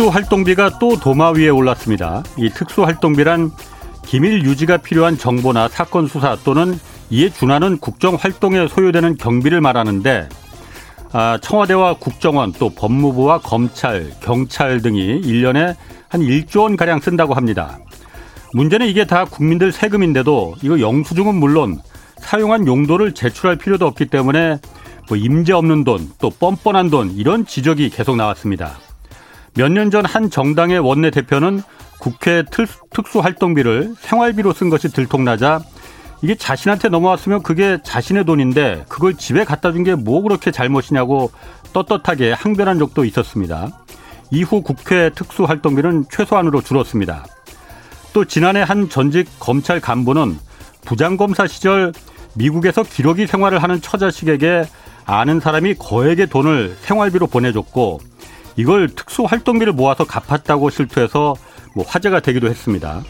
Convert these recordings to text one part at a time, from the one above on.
특수활동비가 또 도마 위에 올랐습니다. 이 특수활동비란 기밀 유지가 필요한 정보나 사건 수사 또는 이에 준하는 국정 활동에 소요되는 경비를 말하는데 아, 청와대와 국정원 또 법무부와 검찰, 경찰 등이 1년에 한 1조 원 가량 쓴다고 합니다. 문제는 이게 다 국민들 세금인데도 이거 영수증은 물론 사용한 용도를 제출할 필요도 없기 때문에 뭐 임제 없는 돈, 또 뻔뻔한 돈 이런 지적이 계속 나왔습니다. 몇 년 전 한 정당의 원내 대표는 국회 특수활동비를 생활비로 쓴 것이 들통나자 이게 자신한테 넘어왔으면 그게 자신의 돈인데 그걸 집에 갖다 준 게 뭐 그렇게 잘못이냐고 떳떳하게 항변한 적도 있었습니다. 이후 국회 특수활동비는 최소한으로 줄었습니다. 또 지난해 한 전직 검찰 간부는 부장검사 시절 미국에서 기러기 생활을 하는 처자식에게 아는 사람이 거액의 돈을 생활비로 보내줬고 이걸 특수활동비를 모아서 갚았다고 실토해서 뭐 화제가 되기도 했습니다.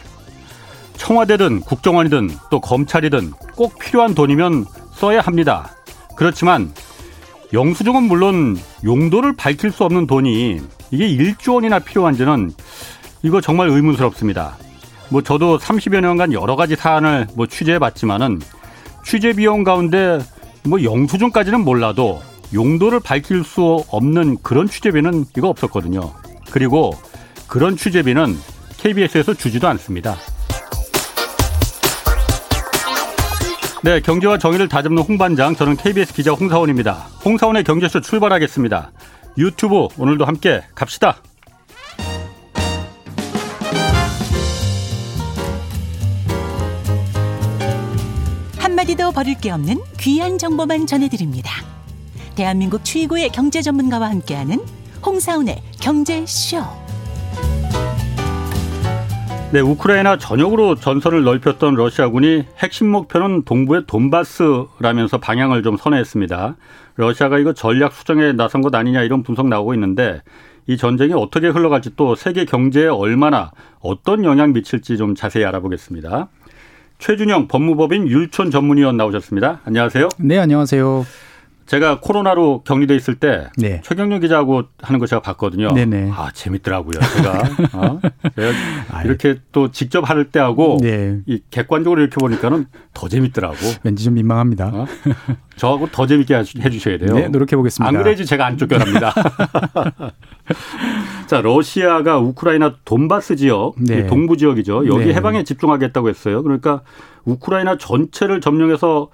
청와대든 국정원이든 또 검찰이든 꼭 필요한 돈이면 써야 합니다. 그렇지만 영수증은 물론 용도를 밝힐 수 없는 돈이 이게 1조 원이나 필요한지는 이거 정말 의문스럽습니다. 뭐 저도 30여 년간 여러 가지 사안을 뭐 취재해 봤지만은 취재 비용 가운데 뭐 영수증까지는 몰라도 용도를 밝힐 수 없는 그런 취재비는 이거 없었거든요. 그리고 그런 취재비는 KBS에서 주지도 않습니다. 네, 경제와 정의를 다잡는 홍반장, 저는 KBS 기자 홍사원입니다. 홍사원의 경제쇼 출발하겠습니다. 유튜브 오늘도 함께 갑시다. 한마디도 버릴 게 없는 귀한 정보만 전해드립니다. 대한민국 최고의 경제 전문가와 함께하는 홍사운의 경제쇼. 네, 우크라이나 전역으로 전선을 넓혔던 러시아군이 핵심 목표는 동부의 돈바스라면서 방향을 좀 선회했습니다. 러시아가 이거 전략 수정에 나선 것 아니냐 이런 분석 나오고 있는데 이 전쟁이 어떻게 흘러갈지 또 세계 경제에 얼마나 어떤 영향 미칠지 좀 자세히 알아보겠습니다. 최준영 법무법인 율촌 전문위원 나오셨습니다. 안녕하세요. 네, 안녕하세요. 제가 코로나로 격리돼 있을 때 네. 최경련 기자하고 하는 거 제가 봤거든요. 네네. 아 재밌더라고요. 제가, 어? 제가 이렇게 또 직접 할 때 하고 네. 이 객관적으로 이렇게 보니까는 더 재밌더라고. 왠지 좀 민망합니다. 어? 저하고 더 재밌게 해주셔야 돼요. 네, 노력해 보겠습니다. 안 그래야지 제가 안 쫓겨납니다. 자, 러시아가 우크라이나 돈바스 지역, 네. 동부 지역이죠. 여기 네. 해방에 집중하겠다고 했어요. 그러니까 우크라이나 전체를 점령해서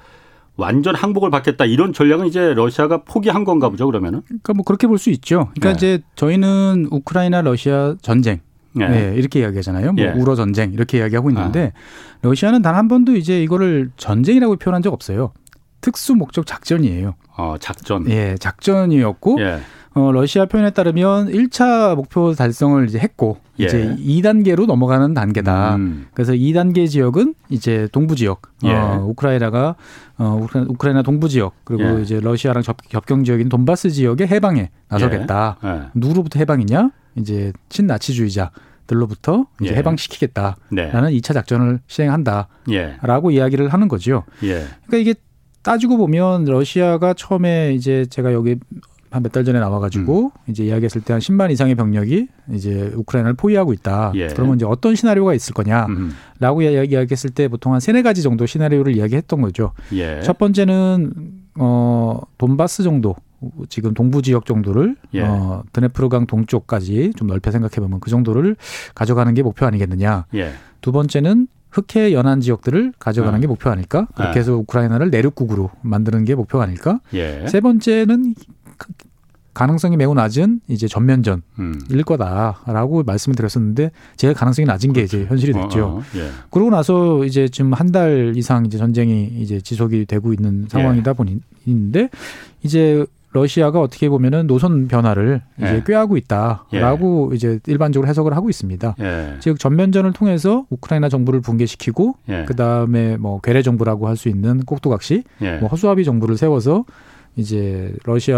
완전 항복을 받겠다 이런 전략은 이제 러시아가 포기한 건가 보죠 그러면은. 그러니까 뭐 그렇게 볼 수 있죠. 그러니까 네. 이제 저희는 우크라이나 러시아 전쟁 네. 네. 이렇게 이야기하잖아요. 뭐 예. 우러 전쟁 이렇게 이야기하고 있는데 아. 러시아는 단 한 번도 이제 이거를 전쟁이라고 표현한 적 없어요. 특수 목적 작전이에요. 어, 작전. 예, 작전이었고 예. 어, 러시아 표현에 따르면 1차 목표 달성을 이제 했고 예. 이제 2단계로 넘어가는 단계다. 음. 그래서 2단계 지역은 이제 동부 지역, 예. 어, 우크라이나가 어, 우크라이나 동부 지역 그리고 예. 이제 러시아랑 접, 경 지역인 돈바스 지역의 해방에 나서겠다. 예. 예. 누구로부터 해방이냐? 이제 친나치주의자. 들로부터 이제 예. 해방시키겠다라는 네. 2차 작전을 시행한다라고 이야기를 하는 거죠. 그러니까 이게 따지고 보면 러시아가 처음에 이제 제가 여기 한 몇 달 전에 나와가지고 음. 이제 이야기했을 때 한 10만 이상의 병력이 이제 우크라이나를 포위하고 있다. 예. 그러면 이제 어떤 시나리오가 있을 거냐라고 음. 이야기했을 때 보통 한 세네 가지 정도 시나리오를 이야기했던 거죠. 예. 첫 번째는 어 돈바스 정도 지금 동부 지역 정도를 예. 어 드네프르강 동쪽까지 좀 넓혀 생각해 보면 그 정도를 가져가는 게 목표 아니겠느냐. 예. 두 번째는 흑해 연안 지역들을 가져가는 음. 게 목표 아닐까? 그렇게 네. 해서 우크라이나를 내륙국으로 만드는 게 목표 아닐까? 예. 세 번째는 가능성이 매우 낮은 이제 전면전일 음. 거다라고 말씀을 드렸었는데 제가 가능성이 낮은 게 이제 그렇죠. 현실이 됐죠. 어, 어, 예. 그러고 나서 이제 지금 한 달 이상 이제 전쟁이 이제 지속이 되고 있는 상황이다 예. 보니 있는데 이제 러시아가 어떻게 보면은 노선 변화를 이제 예. 꾀하고 있다라고 예. 이제 일반적으로 해석을 하고 있습니다. 예. 즉 전면전을 통해서 우크라이나 정부를 붕괴시키고 예. 그 다음에 뭐 괴뢰 정부라고 할 수 있는 꼭두각시 뭐 허수아비 정부를 세워서 이제 러시아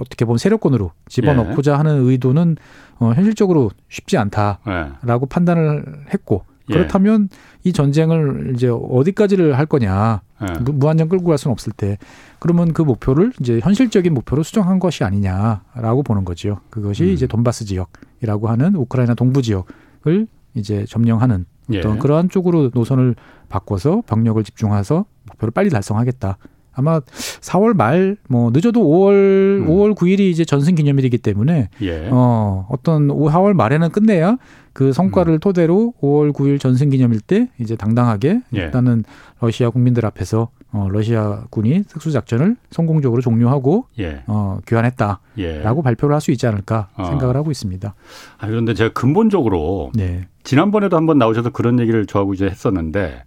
어떻게 보면 세력권으로 집어넣고자 예. 하는 의도는 어, 현실적으로 쉽지 않다라고 예. 판단을 했고 예. 그렇다면 이 전쟁을 이제 어디까지를 할 거냐 네. 무한정 끌고 갈 수는 없을 때 그러면 그 목표를 이제 현실적인 목표로 수정한 것이 아니냐라고 보는 거지요. 그것이 음. 이제 돈바스 지역이라고 하는 우크라이나 동부 지역을 이제 점령하는 예. 어떤 그러한 쪽으로 노선을 바꿔서 병력을 집중해서 목표를 빨리 달성하겠다. 아마 4월 말 뭐 늦어도 5월 음. 5월 9일이 이제 전승 기념일이기 때문에 예. 어 어떤 4월 말에는 끝내야 그 성과를 음. 토대로 5월 9일 전승 기념일 때 이제 당당하게 예. 일단은 러시아 국민들 앞에서 어 러시아 군이 특수 작전을 성공적으로 종료하고 예. 어 귀환했다라고 예. 발표를 할 수 있지 않을까 어. 생각을 하고 있습니다. 아 그런데 제가 근본적으로 네. 지난번에도 한번 나오셔서 그런 얘기를 저하고 이제 했었는데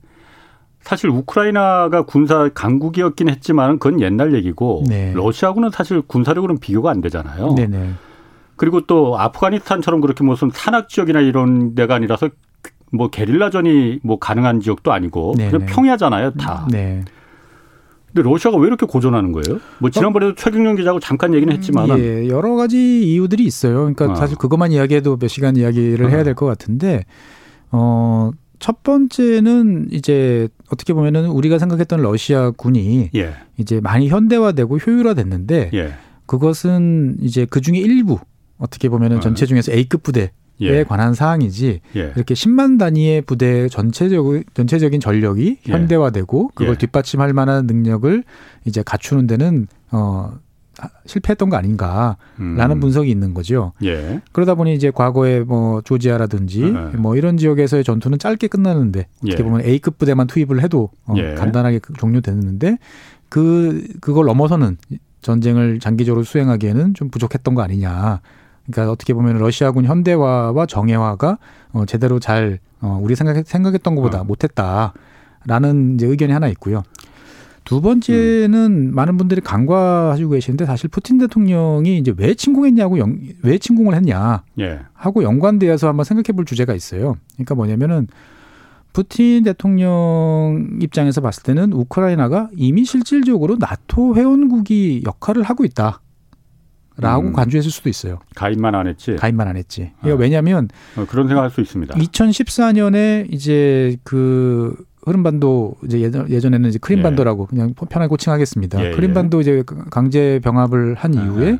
사실 우크라이나가 군사 강국이었긴 했지만 그건 옛날 얘기고 네. 러시아군은 사실 군사력으로는 비교가 안 되잖아요. 네네. 그리고 또 아프가니스탄처럼 그렇게 무슨 산악 지역이나 이런 데가 아니라서 뭐 게릴라전이 뭐 가능한 지역도 아니고 네네. 그냥 평야잖아요, 다. 네. 근데 러시아가 왜 이렇게 고전하는 거예요? 뭐 지난번에도 어? 최경영 기자하고 잠깐 얘기는 했지만 예, 여러 가지 이유들이 있어요. 그러니까 어. 사실 그것만 이야기해도 몇 시간 이야기를 어. 해야 될 것 같은데 어. 첫 번째는 이제 어떻게 보면은 우리가 생각했던 러시아 군이 예. 이제 많이 현대화되고 효율화됐는데 예. 그것은 이제 그 중에 일부 어떻게 보면은 어. 전체 중에서 A급 부대에 예. 관한 사항이지 예. 이렇게 10만 단위의 부대 전체적 전체적인 전력이 예. 현대화되고 그걸 예. 뒷받침할 만한 능력을 이제 갖추는 데는 어 실패했던 거 아닌가라는 음. 분석이 있는 거죠. 예. 그러다 보니 이제 과거에 뭐 조지아라든지 네. 뭐 이런 지역에서의 전투는 짧게 끝나는데 어떻게 예. 보면 A급 부대만 투입을 해도 어 예. 간단하게 그 종료됐는데 그 그걸 넘어서는 전쟁을 장기적으로 수행하기에는 좀 부족했던 거 아니냐. 그러니까 어떻게 보면 러시아군 현대화와 정예화가 어 제대로 잘 어 우리 생각 생각했던 것보다 어. 못했다라는 이제 의견이 하나 있고요. 두 번째는 음. 많은 분들이 간과하시고 계시는데 사실 푸틴 대통령이 이제 왜 침공했냐고 영, 왜 침공을 했냐 예. 하고 연관되어서 한번 생각해 볼 주제가 있어요. 그러니까 뭐냐면은 푸틴 대통령 입장에서 봤을 때는 우크라이나가 이미 실질적으로 나토 회원국이 역할을 하고 있다. 라고 음. 간주했을 수도 있어요. 가입만 안 했지. 가입만 안 했지. 아. 왜냐하면 어, 그런 생각할 수 있습니다. 2014년에 이제 그 흐름반도 이제 예전, 예전에는 이제 크림반도라고 예. 그냥 편하게 고칭하겠습니다. 예, 예. 크림반도 이제 강제 병합을 한 아, 이후에 아.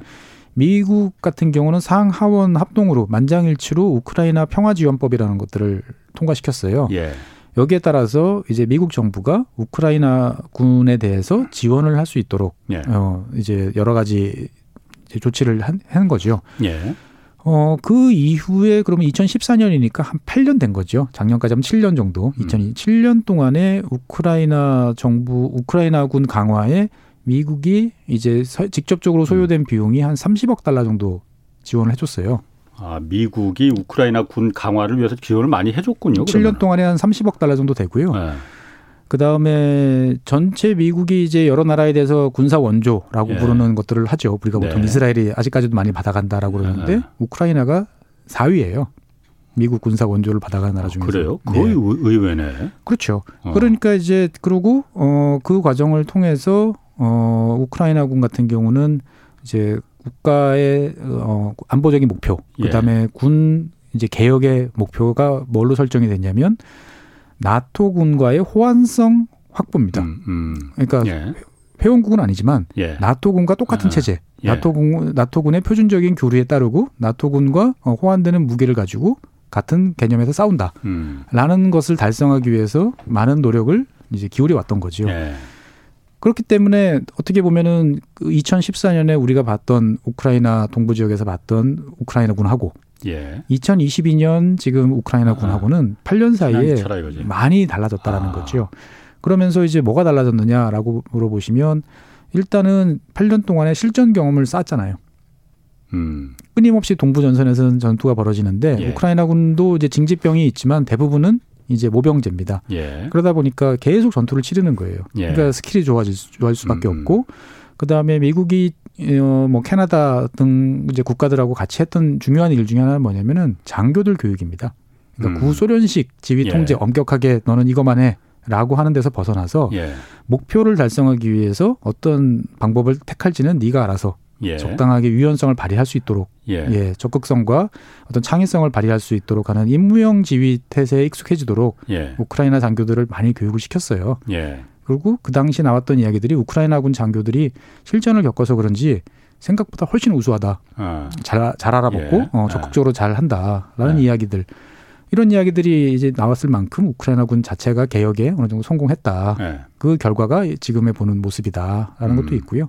미국 같은 경우는 상하원 합동으로 만장일치로 우크라이나 평화지원법이라는 것들을 통과시켰어요. 예. 여기에 따라서 이제 미국 정부가 우크라이나 군에 대해서 지원을 할 수 있도록 예. 어 이제 여러 가지 이제 조치를 한, 한 거죠. 예. 어, 그 이후에 그러면 2014년이니까 한 8년 된 거죠. 작년까지 하면 7년 정도. 음. 2007년 동안에 우크라이나 정부, 우크라이나군 강화에 미국이 이제 직접적으로 소요된 음. 비용이 한 30억 달러 정도 지원을 해줬어요. 아, 미국이 우크라이나 군 강화를 위해서 지원을 많이 해줬군요. 7년 동안에 한 30억 달러 정도 되고요. 네. 그 다음에 전체 미국이 이제 여러 나라에 대해서 군사 원조라고 예. 부르는 것들을 하죠. 우리가 보통 네. 이스라엘이 아직까지도 많이 받아간다라고 그러는데 네. 우크라이나가 4위예요. 미국 군사 원조를 받아가는 나라 아, 중에서. 그래요? 거의 네. 의외네. 그렇죠. 어. 그러니까 이제 그러고 어그 과정을 통해서 어 우크라이나군 같은 경우는 이제 국가의 어 안보적인 목표, 그다음에 예. 군 이제 개혁의 목표가 뭘로 설정이 됐냐면 나토군과의 호환성 확보입니다. 음, 음. 그러니까 예. 회원국은 아니지만 예. 나토군과 똑같은 아, 체제, 예. 나토군 나토군의 표준적인 교류에 따르고 나토군과 어, 호환되는 무기를 가지고 같은 개념에서 싸운다라는 음. 것을 달성하기 위해서 많은 노력을 이제 기울여 왔던 거지요. 예. 그렇기 때문에 어떻게 보면은 2014년에 그 우리가 봤던 우크라이나 동부 지역에서 봤던 우크라이나군하고 예. 2022년 지금 우크라이나 군하고는 아, 8년 사이에 많이 달라졌다라는 아. 거죠. 그러면서 이제 뭐가 달라졌느냐라고 물어보시면 일단은 8년 동안의 실전 경험을 쌓았잖아요. 음. 끊임없이 동부 전선에서는 전투가 벌어지는데 예. 우크라이나 군도 이제 징집병이 있지만 대부분은 이제 모병제입니다. 예. 그러다 보니까 계속 전투를 치르는 거예요. 예. 그러니까 skill이 좋아질, 수, 좋아질 수밖에 음. 없고 그다음에 미국이 어, 뭐 캐나다 등 이제 국가들하고 같이 했던 중요한 일 중에 하나는 뭐냐면은 장교들 교육입니다. 그러니까 음. 구소련식 지휘 통제 예. 엄격하게 너는 이것만 해. 라고 하는 데서 벗어나서 예. 목표를 달성하기 위해서 어떤 방법을 택할지는 네가 알아서 예. 적당하게 유연성을 발휘할 수 있도록 예. 예. 적극성과 어떤 창의성을 발휘할 수 있도록 하는 임무형 지휘 태세에 익숙해지도록 예. 우크라이나 장교들을 많이 교육을 시켰어요. 예. 그리고 그 당시 나왔던 이야기들이 우크라이나군 장교들이 실전을 겪어서 그런지 생각보다 훨씬 우수하다. 어. 잘, 잘 알아먹고 예. 어, 적극적으로 잘 한다라는 예. 이야기들. 이런 이야기들이 이제 나왔을 만큼 우크라이나군 자체가 개혁에 어느 정도 성공했다. 예. 그 결과가 지금에 보는 모습이다라는 음. 것도 있고요.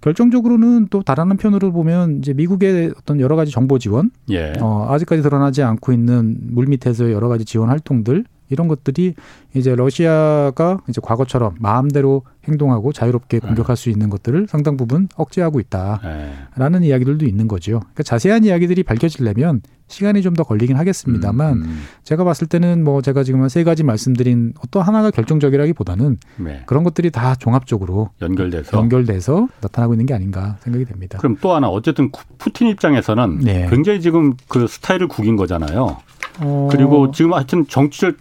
결정적으로는 또 다른 한편으로 보면 이제 미국의 어떤 여러 가지 정보 지원, 예. 어, 아직까지 드러나지 않고 있는 물 밑에서 여러 가지 지원 활동들 이런 것들이 이제 러시아가 이제 과거처럼 마음대로 행동하고 자유롭게 네. 공격할 수 있는 것들을 상당 부분 억제하고 있다라는 네. 이야기들도 있는 거죠. 그러니까 자세한 이야기들이 밝혀지려면 시간이 좀 더 걸리긴 하겠습니다만 음, 음. 제가 봤을 때는 뭐 제가 지금 한 세 가지 말씀드린 어떤 하나가 결정적이라기보다는 네. 그런 것들이 다 종합적으로 연결돼서 연결돼서 나타나고 있는 게 아닌가 생각이 됩니다. 그럼 또 하나 어쨌든 푸틴 입장에서는 네. 굉장히 지금 그 스타일을 구긴 거잖아요. 어... 그리고 지금 하여튼 정치적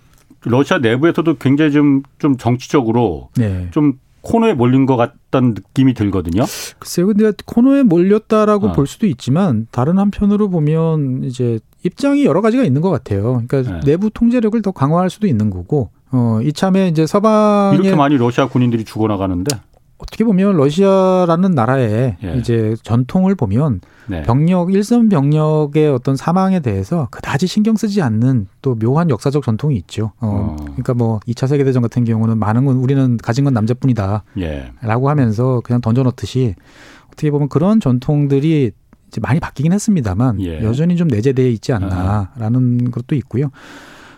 러시아 내부에서도 굉장히 좀, 좀 정치적으로 네. 좀 코너에 몰린 것 같다는 느낌이 들거든요. 글쎄요, 근데 코너에 몰렸다라고 어. 볼 수도 있지만 다른 한편으로 보면 이제 입장이 여러 가지가 있는 것 같아요. 그러니까 네. 내부 통제력을 더 강화할 수도 있는 거고, 어, 이참에 이제 서방에 이렇게 많이 러시아 군인들이 죽어나가는데 어떻게 보면 러시아라는 나라의 예. 이제 전통을 보면 네. 병력 일선 병력의 어떤 사망에 대해서 그다지 신경 쓰지 않는 또 묘한 역사적 전통이 있죠. 어, 어. 그러니까 뭐 2차 세계 대전 같은 경우는 많은 건 우리는 가진 건 남자뿐이다라고 예. 하면서 그냥 던져 놓듯이 어떻게 보면 그런 전통들이 이제 많이 바뀌긴 했습니다만 예. 여전히 좀 내재되어 있지 않나라는 아. 것도 있고요.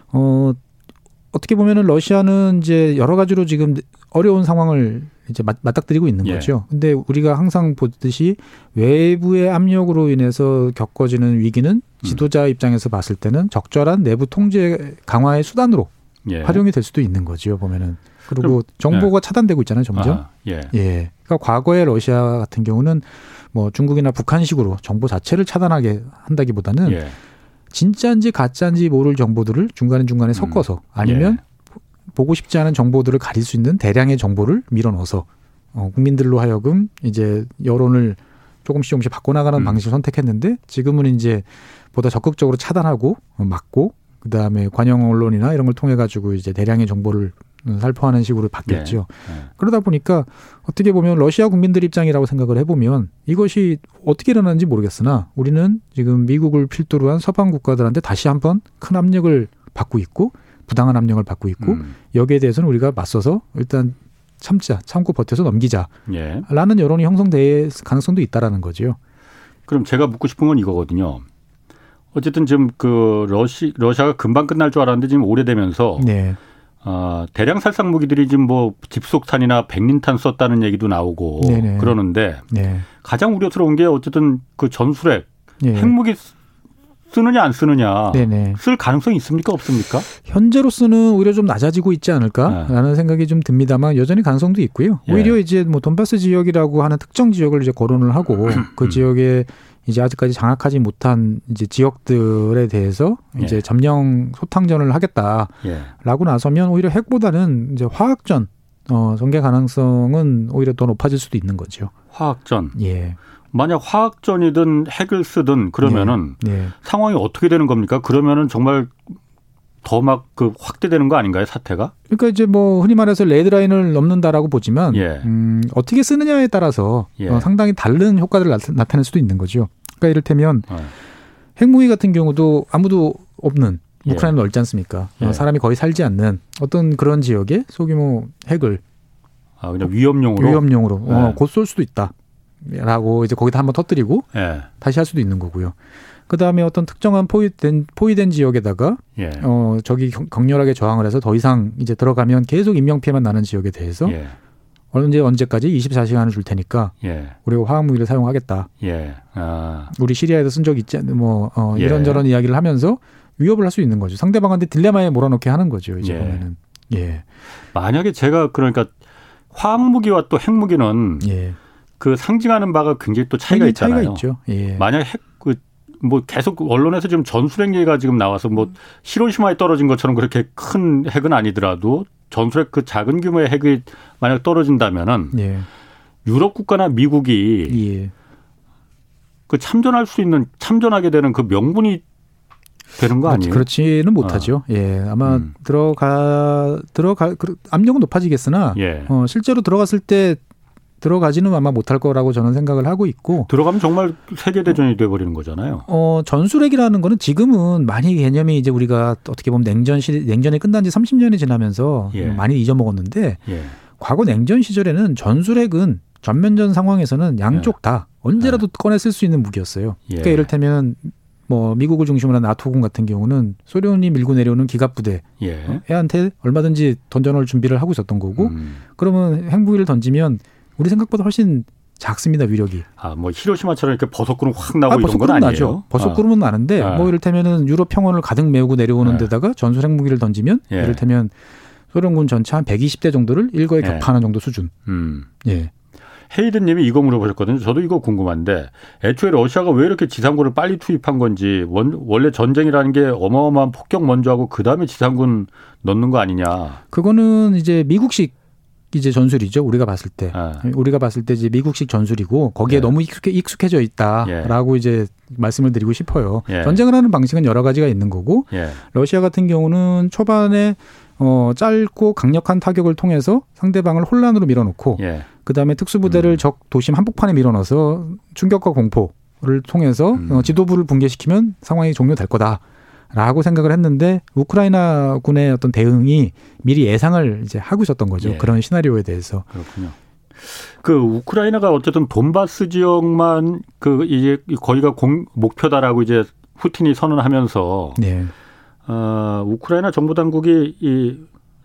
어 어떻게 보면은 러시아는 이제 여러 가지로 지금 어려운 상황을 이제 맞닥뜨리고 있는 예. 거죠. 근데 우리가 항상 보듯이 외부의 압력으로 인해서 겪어지는 위기는 음. 지도자 입장에서 봤을 때는 적절한 내부 통제 강화의 수단으로 예. 활용이 될 수도 있는 거지요. 보면은 그리고 정보가 예. 차단되고 있잖아요. 점점. 아, 예. 예. 그러니까 과거의 러시아 같은 경우는 뭐 중국이나 북한식으로 정보 자체를 차단하게 한다기보다는 예. 진짜인지 가짜인지 모를 정보들을 중간에 중간에 음. 섞어서 아니면 예. 보고 싶지 않은 정보들을 가릴 수 있는 대량의 정보를 밀어넣어서 어, 국민들로 하여금 이제 여론을 조금씩 조금씩 바꿔나가는 음. 방식을 선택했는데 지금은 이제 보다 적극적으로 차단하고 어, 막고 그다음에 관영 언론이나 이런 걸 통해 가지고 이제 대량의 정보를 살포하는 식으로 바뀌었죠. 네. 네. 그러다 보니까 어떻게 보면 러시아 국민들 입장이라고 생각을 해보면 이것이 어떻게 일어나는지 모르겠으나 우리는 지금 미국을 필두로 한 서방 국가들한테 다시 한번 큰 압력을 받고 있고 부당한 압력을 받고 있고 음. 여기에 대해서는 우리가 맞서서 일단 참자, 참고 버텨서 넘기자. 예. 라는 여론이 형성될 가능성도 있다라는 거죠. 그럼 제가 묻고 싶은 건 이거거든요. 어쨌든 지금 그 러시 러시아가 금방 끝날 줄 알았는데 지금 오래되면서 네. 어, 대량 살상 무기들이 지금 뭐 집속탄이나 백린탄 썼다는 얘기도 나오고 네네. 그러는데 네. 가장 우려스러운 게 어쨌든 그 전술핵 네. 핵무기 쓰느냐 안 쓰느냐 네네. 쓸 가능성이 있습니까 없습니까? 현재로서는 오히려 좀 낮아지고 있지 않을까라는 네. 생각이 좀 듭니다만 여전히 가능성도 있고요. 예. 오히려 이제 뭐 돈바스 지역이라고 하는 특정 지역을 이제 거론을 하고 그 지역에 이제 아직까지 장악하지 못한 이제 지역들에 대해서 이제 예. 점령 소탕전을 하겠다라고 예. 나서면 오히려 핵보다는 이제 화학전 어 전개 가능성은 오히려 더 높아질 수도 있는 거죠. 화학전. 예. 만약 화학전이든 핵을 쓰든 그러면은 네. 네. 상황이 어떻게 되는 겁니까? 그러면은 정말 더 막 그 확대되는 거 아닌가요 사태가? 그러니까 이제 뭐 흔히 말해서 레드라인을 넘는다라고 보지만 예. 음, 어떻게 쓰느냐에 따라서 예. 어, 상당히 다른 효과들을 나타, 낼 수도 있는 거죠. 그러니까 이를테면 어. 핵무기 같은 경우도 아무도 없는 예. 우크라이나 넓지 않습니까? 어, 예. 사람이 거의 살지 않는 어떤 그런 지역에 소규모 핵을 아 그냥 위험용으로 위험용으로 어, 예. 곧쏠 수도 있다. 라고 이제 거기다 한번 터뜨리고 예. 다시 할 수도 있는 거고요. 그 다음에 어떤 특정한 포위된 포위된 지역에다가 예. 어 저기 격렬하게 저항을 해서 더 이상 이제 들어가면 계속 인명 피해만 나는 지역에 대해서 예. 언제 언제까지 24시간을 줄 테니까 예. 우리가 화학 무기를 사용하겠다. 예. 아. 우리 시리아에도 쓴적 있지 뭐 어, 예. 이런저런 이야기를 하면서 위협을 할 수 있는 거죠. 상대방한테 딜레마에 몰아넣게 하는 거죠. 이제 예. 보면은. 예. 만약에 제가 그러니까 화학 무기와 또 핵 무기는 예. 그 상징하는 바가 굉장히 또 차이가 있잖아요. 차이가. 예. 만약 핵, 그, 뭐 계속 언론에서 지금 전술핵 얘기가 지금 나와서 뭐 시로시마에 떨어진 것처럼 그렇게 큰 핵은 아니더라도 전술핵 그 작은 규모의 핵이 만약 떨어진다면은 예. 유럽 국가나 미국이 예. 그 참전할 수 있는 참전하게 되는 그 명분이 되는 거 아니에요? 그렇지는 못하죠. 어. 예, 아마 음. 들어가 들어가 압력은 높아지겠으나 예. 어, 실제로 들어갔을 때 들어가지는 아마 못할 거라고 저는 생각을 하고 있고 들어가면 정말 세계 대전이 돼 버리는 거잖아요. 어 전술핵이라는 거는 지금은 많이 개념이 이제 우리가 어떻게 보면 냉전 시 냉전이 끝난 지 30년이 지나면서 예. 많이 잊어먹었는데 예. 과거 냉전 시절에는 전술핵은 전면전 상황에서는 양쪽 예. 다 언제라도 예. 꺼내 쓸 수 있는 무기였어요. 그러니까 예. 이를테면 뭐 미국을 중심으로 한 나토군 같은 경우는 소련이 밀고 내려오는 기갑 부대 예. 애한테 얼마든지 던져놓을 준비를 하고 있었던 거고 음. 그러면 핵무기를 던지면 우리 생각보다 훨씬 작습니다 위력이. 아뭐 히로시마처럼 이렇게 버섯구름 확 나고 아, 이런 건 아니에요. 나죠. 버섯구름은 아. 나는데 아. 뭐 이를테면은 유럽 평원을 가득 메우고 내려오는 아. 데다가 전술 핵무기를 던지면 예. 이를테면 소련군 전차 한 120대 정도를 일거에 예. 격파하는 정도 수준. 음. 예. 헤이든님이 이거 물어보셨거든요. 저도 이거 궁금한데 애초에 러시아가 왜 이렇게 지상군을 빨리 투입한 건지 원, 원래 전쟁이라는 게 어마어마한 폭격 먼저 하고 그 다음에 지상군 넣는 거 아니냐? 그거는 이제 미국식 이제 전술이죠. 우리가 봤을 때 아. 우리가 봤을 때 이제 미국식 전술이고 거기에 예. 너무 익숙해, 익숙해져 있다라고 예. 이제 말씀을 드리고 싶어요. 예. 전쟁을 하는 방식은 여러 가지가 있는 거고 예. 러시아 같은 경우는 초반에 어 짧고 강력한 타격을 통해서 상대방을 혼란으로 밀어놓고 예. 그다음에 특수부대를 음. 적 도심 한복판에 밀어넣어서 충격과 공포를 통해서 음. 어, 지도부를 붕괴시키면 상황이 종료될 거다. 라고 생각을 했는데 우크라이나 군의 어떤 대응이 미리 예상을 이제 하고 있었던 거죠. 예. 그런 시나리오에 대해서. 그렇군요. 그 우크라이나가 어쨌든 돈바스 지역만 그 이제 거기가 공 목표다라고 이제 푸틴이 선언하면서 네. 어 우크라이나 정부 당국이 이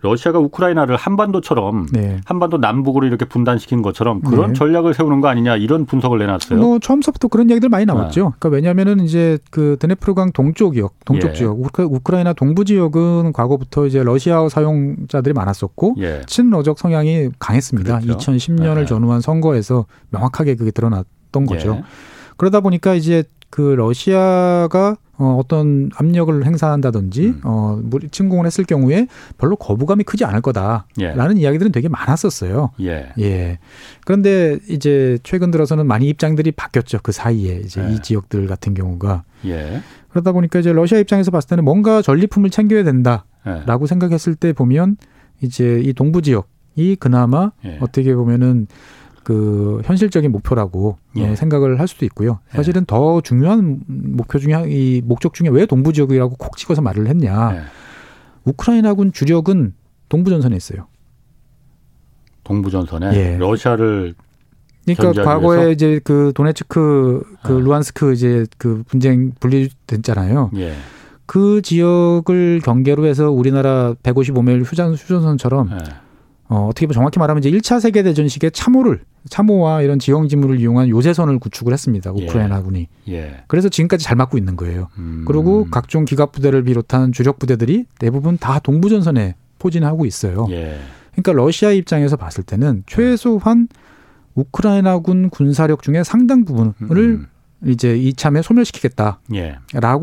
러시아가 우크라이나를 한반도처럼 네. 한반도 남북으로 이렇게 분단시킨 것처럼 그런 네. 전략을 세우는 거 아니냐 이런 분석을 내놨어요. 뭐 처음부터 그런 얘기들 많이 나왔죠. 네. 그러니까 왜냐하면은 이제 그 드네프르강 동쪽 지역, 동쪽 예. 지역, 우크라 이나 동부 지역은 과거부터 이제 러시아 사용자들이 많았었고 예. 친러적 성향이 강했습니다. 그렇죠. 2010년을 전후한 선거에서 명확하게 그게 드러났던 거죠. 예. 그러다 보니까 이제 그 러시아가 어, 어떤 압력을 행사한다든지 음. 어, 침공을 했을 경우에 별로 거부감이 크지 않을 거다라는 예. 이야기들은 되게 많았었어요. 예. 예. 그런데 이제 최근 들어서는 많이 입장들이 바뀌었죠. 그 사이에 이제 예. 이 지역들 같은 경우가 예. 그러다 보니까 이제 러시아 입장에서 봤을 때는 뭔가 전리품을 챙겨야 된다라고 예. 생각했을 때 보면 이제 이 동부 지역이 그나마 예. 어떻게 보면은 그 현실적인 목표라고 예. 생각을 할 수도 있고요. 예. 사실은 예. 더 중요한 목표 중에 이 목적 중에 왜 동부 지역이라고 콕 찍어서 말을 했냐. 예. 우크라이나군 주력은 동부 전선에 있어요. 동부 전선에 예. 러시아를 그러니까 과거에 위해서? 이제 그 도네츠크 그 아. 루안스크 이제 그 분쟁 분리됐잖아요. 예. 그 지역을 경계로 해서 우리나라 155일 휴전 휴전선처럼 어, 어떻게 보면 정확히 말하면 이제 1차 세계대전식의 참호를 참호와 이런 지형 지물을 이용한 요새선을 구축을 했습니다. 예. 우크라이나군이. 예. 그래서 지금까지 잘 막고 있는 거예요. 음. 그리고 각종 기갑 부대를 비롯한 주력 부대들이 대부분 다 동부 전선에 포진하고 있어요. 예. 그러니까 러시아 입장에서 봤을 때는 최소한 우크라이나군 군사력 중에 상당 부분을 음. 이제 이참에 소멸시키겠다라고 예.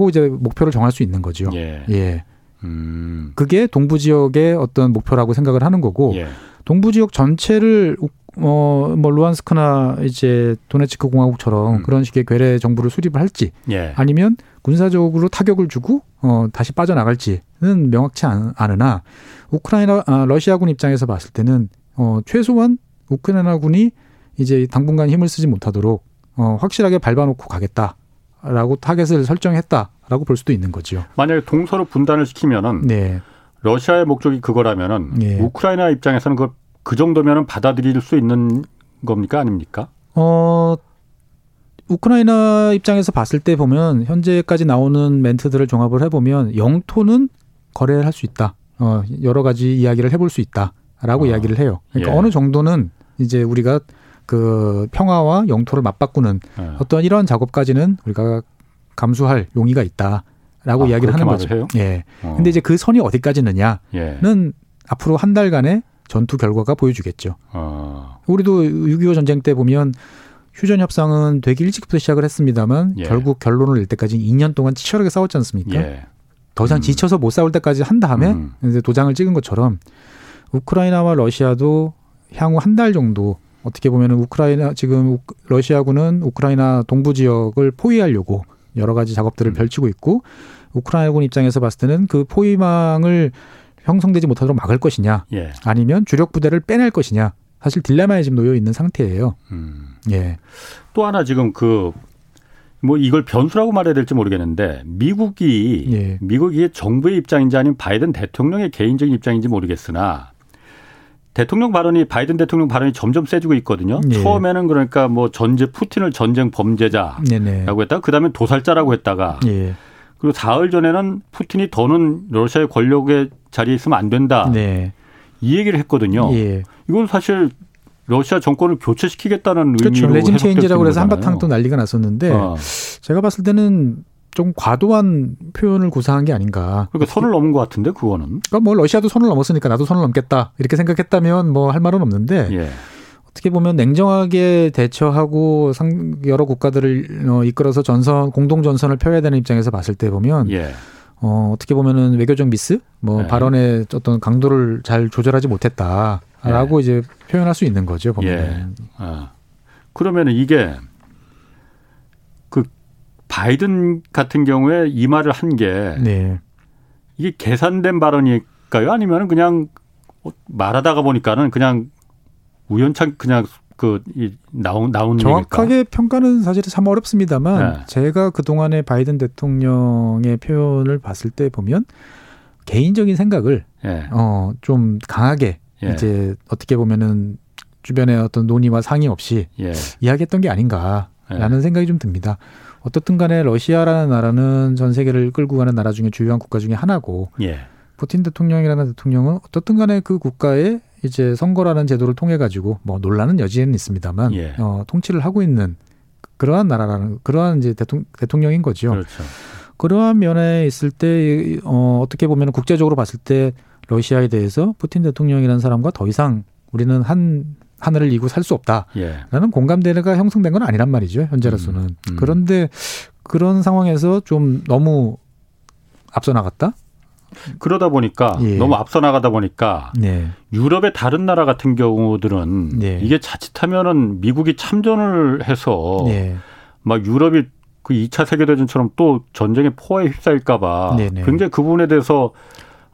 이제 목표를 정할 수 있는 거죠. 예. 예. 음. 그게 동부 지역의 어떤 목표라고 생각을 하는 거고 예. 동부 지역 전체를 어, 뭐 루안스크나 이제 도네츠크 공화국처럼 음. 그런 식의 괴뢰 정부를 수립을 할지 예. 아니면 군사적으로 타격을 주고 어, 다시 빠져나갈지는 명확치 않, 않으나 우크라이나 아, 러시아군 입장에서 봤을 때는 어, 최소한 우크라이나군이 이제 당분간 힘을 쓰지 못하도록 어, 확실하게 밟아놓고 가겠다 라고 타겟을 설정했다라고 볼 수도 있는 거죠. 만약에 동서로 분단을 시키면은 네. 러시아의 목적이 그거라면은 예. 우크라이나 입장에서는 그, 그 정도면은 받아들일 수 있는 겁니까 아닙니까? 어 우크라이나 입장에서 봤을 때 보면 현재까지 나오는 멘트들을 종합을 해보면 영토는 거래를 할 수 있다. 어 여러 가지 이야기를 해볼 수 있다라고 어. 이야기를 해요. 그러니까 예. 어느 정도는 이제 우리가 그 평화와 영토를 맞바꾸는 예. 어떤 이런 작업까지는 우리가 감수할 용의가 있다. 라고 아, 이야기를 하는 거죠. 해요? 예. 어. 근데 이제 그 선이 어디까지느냐는 예. 앞으로 한 달간의 전투 결과가 보여주겠죠. 어. 우리도 6.25 전쟁 때 보면 휴전 협상은 되게 일찍부터 시작을 했습니다만 예. 결국 결론을 낼 때까지 2년 동안 치열하게 싸웠지 않습니까? 예. 더 이상 음. 지쳐서 못 싸울 때까지 한 다음에 음. 이제 도장을 찍은 것처럼 우크라이나와 러시아도 향후 한 달 정도 어떻게 보면 은 우크라이나 지금 러시아군은 우크라이나 동부 지역을 포위하려고 여러 가지 작업들을 음. 펼치고 있고 우크라이나군 입장에서 봤을 때는 그 포위망을 형성되지 못하도록 막을 것이냐, 예. 아니면 주력 부대를 빼낼 것이냐, 사실 딜레마에 지금 놓여 있는 상태예요. 음. 예. 또 하나 지금 그 뭐 이걸 변수라고 말해야 될지 모르겠는데 미국이 예. 미국이 정부의 입장인지 아니면 바이든 대통령의 개인적인 입장인지 모르겠으나 대통령 발언이 바이든 대통령 발언이 점점 세지고 있거든요. 예. 처음에는 그러니까 뭐 전제 푸틴을 전쟁 범죄자라고 했다가 그다음에 도살자라고 했다가 예. 그리고 사흘 전에는 푸틴이 더는 러시아의 권력의 자리에 있으면 안 된다. 네. 이 얘기를 했거든요. 예. 이건 사실 러시아 정권을 교체시키겠다는 그렇죠. 의미로 regime change라고 해서 한바탕 또 난리가 났었는데 어. 제가 봤을 때는 좀 과도한 표현을 구사한 게 아닌가. 그러니까 선을 넘은 것 같은데 그거는. 그러니까 뭐 러시아도 선을 넘었으니까 나도 선을 넘겠다 이렇게 생각했다면 뭐 할 말은 없는데 예. 어떻게 보면 냉정하게 대처하고 상 여러 국가들을 어, 이끌어서 전선 공동 전선을 펴야 되는 입장에서 봤을 때 보면 예. 어, 어떻게 보면은 외교적 미스, 뭐 네. 발언의 어떤 강도를 잘 조절하지 못했다라고 예. 이제 표현할 수 있는 거죠 보면. 예. 아. 그러면은 이게 그 바이든 같은 경우에 이 말을 한게 네. 이게 계산된 발언일까요? 아니면은 그냥 말하다가 보니까는 그냥 우연찮 그냥 그 나온 나온 정확하게 얘기일까? 평가는 사실 참 어렵습니다만 네. 제가 그 동안에 바이든 대통령의 표현을 봤을 때 보면 개인적인 생각을 네. 어좀 강하게 예. 이제 어떻게 보면은 주변의 어떤 논의와 상의 없이 예. 이야기했던 게 아닌가라는 예. 생각이 좀 듭니다. 어떻든 간에 러시아라는 나라는 전 세계를 끌고 가는 나라 중에 주요한 국가 중에 하나고 예. 푸틴 대통령이라는 대통령은 어떻든 간에 그 국가의 이제 선거라는 제도를 통해 가지고 뭐 논란은 여지는 있습니다만 예. 어, 통치를 하고 있는 그러한 나라라는 그러한 이제 대통령, 대통령인 거죠. 그렇죠. 그러한 면에 있을 때 어, 어떻게 보면 국제적으로 봤을 때 러시아에 대해서 푸틴 대통령이라는 사람과 더 이상 우리는 한 하늘을 이고 살 수 없다라는 예. 공감대가 형성된 건 아니란 말이죠 현재로서는 음, 음. 그런데 그런 상황에서 좀 너무 앞서 나갔다 그러다 보니까 예. 너무 앞서 나가다 보니까 네. 유럽의 다른 나라 같은 경우들은 네. 이게 자칫하면은 미국이 참전을 해서 네. 막 유럽이 그 2차 세계대전처럼 또 전쟁의 포화에 휩싸일까봐. 굉장히 그 부분에 대해서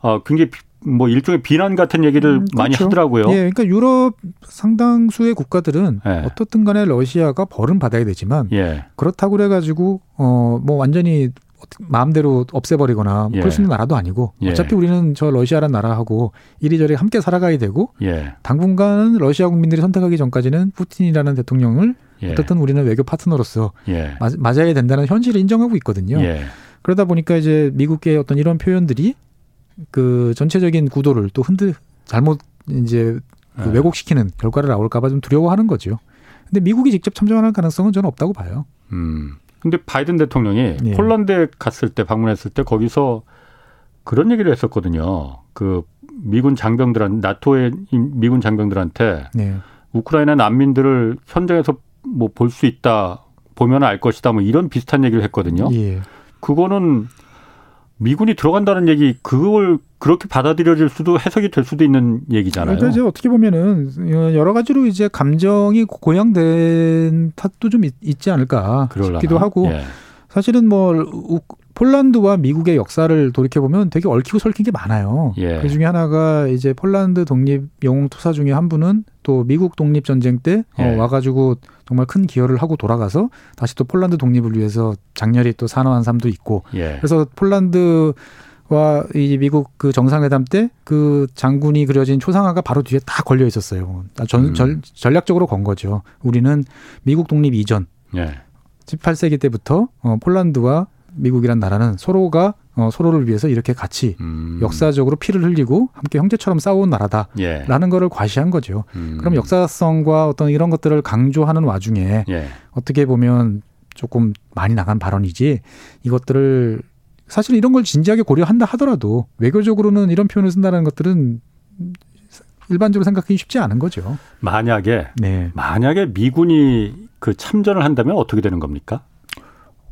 어, 굉장히 뭐 일종의 비난 같은 얘기를 음, 그렇죠. 많이 하더라고요. 예, 그러니까 유럽 상당수의 국가들은 예. 어떻든 간에 러시아가 벌은 받아야 되지만 예. 그렇다고 그래 가지고 어뭐 완전히 마음대로 없애버리거나 예. 그럴 수 있는 나라도 아니고 예. 어차피 우리는 저 러시아란 나라하고 이리저리 함께 살아가야 되고 예. 당분간은 러시아 국민들이 선택하기 전까지는 푸틴이라는 대통령을 예. 어떻든 우리는 외교 파트너로서 예. 맞아야 된다는 현실을 인정하고 있거든요. 예. 그러다 보니까 이제 미국의 어떤 이런 표현들이 그 전체적인 구도를 또 흔들 잘못 이제 그 왜곡시키는 결과를 나올까봐 좀 두려워하는 거죠. 근데 미국이 직접 참전할 가능성은 저는 없다고 봐요. 음. 근데 바이든 대통령이 예. 폴란드에 갔을 때 방문했을 때 거기서 그런 얘기를 했었거든요. 그 미군 장병들한 나토의 미군 장병들한테 네. 우크라이나 난민들을 현장에서 뭐 볼 수 있다 보면 알 것이다 뭐 이런 비슷한 얘기를 했거든요. 예. 그거는 미군이 들어간다는 얘기 그걸 그렇게 받아들여질 수도 해석이 될 수도 있는 얘기잖아요. 그러니까 이제 어떻게 보면은 여러 가지로 이제 감정이 고양된 탓도 좀 있 지 않을까 그럴라나? 싶기도 하고 예. 사실은 뭐 폴란드와 미국의 역사를 돌이켜 보면 되게 얽히고 설킨 게 많아요. 예. 그 중에 하나가 이제 폴란드 독립 영웅 투사 중에 한 분은 또 미국 독립 전쟁 때 어, 예. 어, 와가지고 정말 큰 기여를 하고 돌아가서 다시 또 폴란드 독립을 위해서 장렬히 또 산화한 삶도 있고 예. 그래서 폴란드 와이 미국 그 정상회담 때 그 장군이 그려진 초상화가 바로 뒤에 다 걸려 있었어요. 전, 음. 전, 전략적으로 건 거죠. 우리는 미국 독립 이전 예. 18세기 때부터 어, 폴란드와 미국이란 나라는 서로가 어, 서로를 위해서 이렇게 같이 음. 역사적으로 피를 흘리고 함께 형제처럼 싸워온 나라다라는 예. 거를 과시한 거죠. 음. 그럼 역사성과 어떤 이런 것들을 강조하는 와중에 예. 어떻게 보면 조금 많이 나간 발언이지 이것들을 사실 이런 걸 진지하게 고려한다 하더라도 외교적으로는 이런 표현을 쓴다는 것들은 일반적으로 생각하기 쉽지 않은 거죠. 만약에 네. 만약에 미군이 그 참전을 한다면 어떻게 되는 겁니까?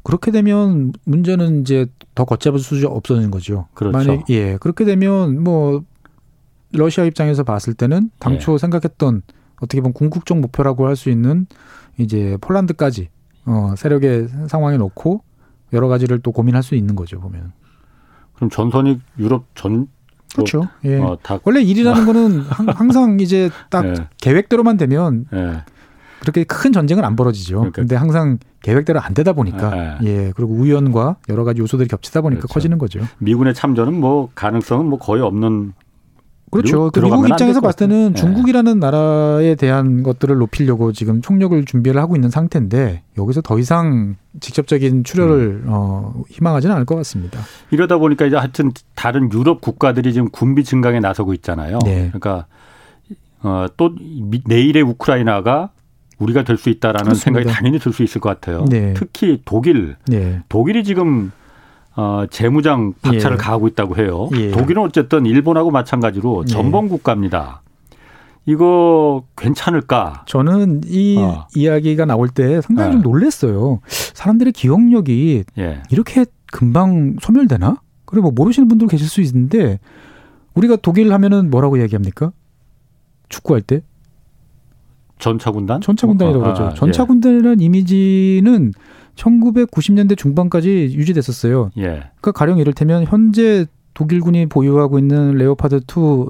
그렇게 되면 문제는 이제 더 걷잡을 수 없어지는 거죠. 그렇죠. 만약 예 그렇게 되면 뭐 러시아 입장에서 봤을 때는 당초 예. 생각했던 어떻게 보면 궁극적 목표라고 할 수 있는 이제 폴란드까지 어 세력의 상황에 놓고 여러 가지를 또 고민할 수 있는 거죠 보면. 그럼 전선이 유럽 전 그렇죠. 예. 어, 원래 일이라는 어. 거는 항상 이제 딱 예. 계획대로만 되면 예. 그렇게 큰 전쟁은 안 벌어지죠. 그러니까. 근데 항상 계획대로 안 되다 보니까 예. 예. 그리고 우연과 여러 가지 요소들이 겹치다 보니까 그렇죠. 커지는 거죠. 미군의 참전은 뭐 가능성은 뭐 거의 없는 그렇죠. 그 미국 입장에서 봤을 때는 네. 중국이라는 나라에 대한 것들을 높이려고 지금 총력을 준비를 하고 있는 상태인데 여기서 더 이상 직접적인 출혈을 음. 어, 희망하지는 않을 것 같습니다. 이러다 보니까 이제 하여튼 다른 유럽 국가들이 지금 군비 증강에 나서고 있잖아요. 네. 그러니까 어, 또 내일의 우크라이나가 우리가 될 수 있다라는 그렇습니다. 생각이 당연히 들 수 있을 것 같아요. 네. 특히 독일, 네. 독일이 지금 어, 재무장 박차를 예. 가하고 있다고 해요. 예. 독일은 어쨌든 일본하고 마찬가지로 예. 전범 국가입니다. 이거 괜찮을까? 저는 이 어. 이야기가 나올 때 상당히 네. 좀 놀랐어요. 사람들의 기억력이 예. 이렇게 금방 소멸되나? 그리고 뭐 모르시는 분들 계실 수 있는데 우리가 독일 하면은 뭐라고 얘기합니까? 축구할 때 전차군단? 전차군단이라고 어, 그러죠. 아, 전차군단이라는 이미지는 1990년대 중반까지 유지됐었어요. 예. 그러니까 가령 이를테면 현재 독일군이 보유하고 있는 레오파드 2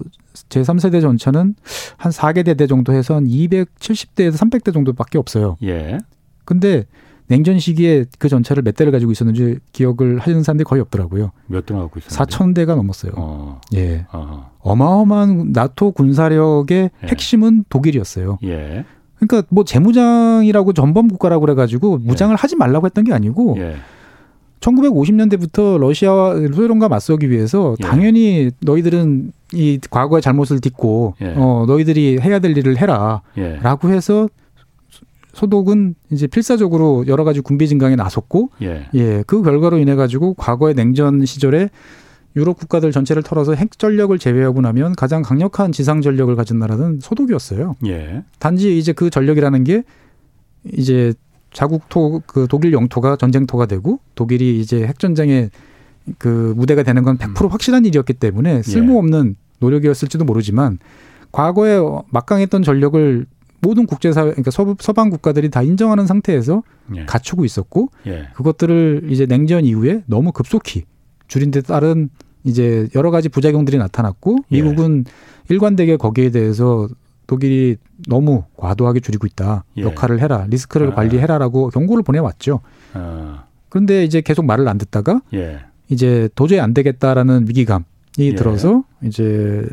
제3세대 전차는 한 4개 대대 정도 해서 한 270대에서 300대 정도밖에 없어요. 예. 근데 냉전 시기에 그 전차를 몇 대를 가지고 있었는지 기억을 하시는 사람들이 거의 없더라고요. 몇 대나 갖고 있었는데? 4천 대가 넘었어요. 어. 예. 어. 어마어마한 나토 군사력의 예. 핵심은 독일이었어요. 예. 그러니까 뭐 재무장이라고 전범 국가라고 그래 가지고 무장을 예. 하지 말라고 했던 게 아니고 예. 1950년대부터 러시아와 소련과 맞서기 위해서 예. 당연히 너희들은 이 과거의 잘못을 딛고 예. 어 너희들이 해야 될 일을 해라라고 예. 해서 소독은 이제 필사적으로 여러 가지 군비 증강에 나섰고 예. 예, 그 결과로 인해 가지고 과거의 냉전 시절에 유럽 국가들 전체를 털어서 핵 전력을 제외하고 나면 가장 강력한 지상 전력을 가진 나라는 소독이었어요. 예. 단지 이제 그 전력이라는 게 이제 자국 토 그 독일 영토가 전쟁토가 되고 독일이 이제 핵 전쟁의 그 무대가 되는 건 100% 음. 확실한 일이었기 때문에 쓸모없는 노력이었을지도 모르지만 과거에 막강했던 전력을 모든 국제사회 그러니까 서방 국가들이 다 인정하는 상태에서 예. 갖추고 있었고 예. 그것들을 이제 냉전 이후에 너무 급속히 줄인 데 따른 이제 여러 가지 부작용들이 나타났고 예. 미국은 예. 일관되게 거기에 대해서 독일이 너무 과도하게 줄이고 있다. 예. 역할을 해라. 리스크를 아. 관리해라라고 경고를 보내왔죠. 아. 그런데 이제 계속 말을 안 듣다가 예. 이제 도저히 안 되겠다라는 위기감이 예. 들어서 이제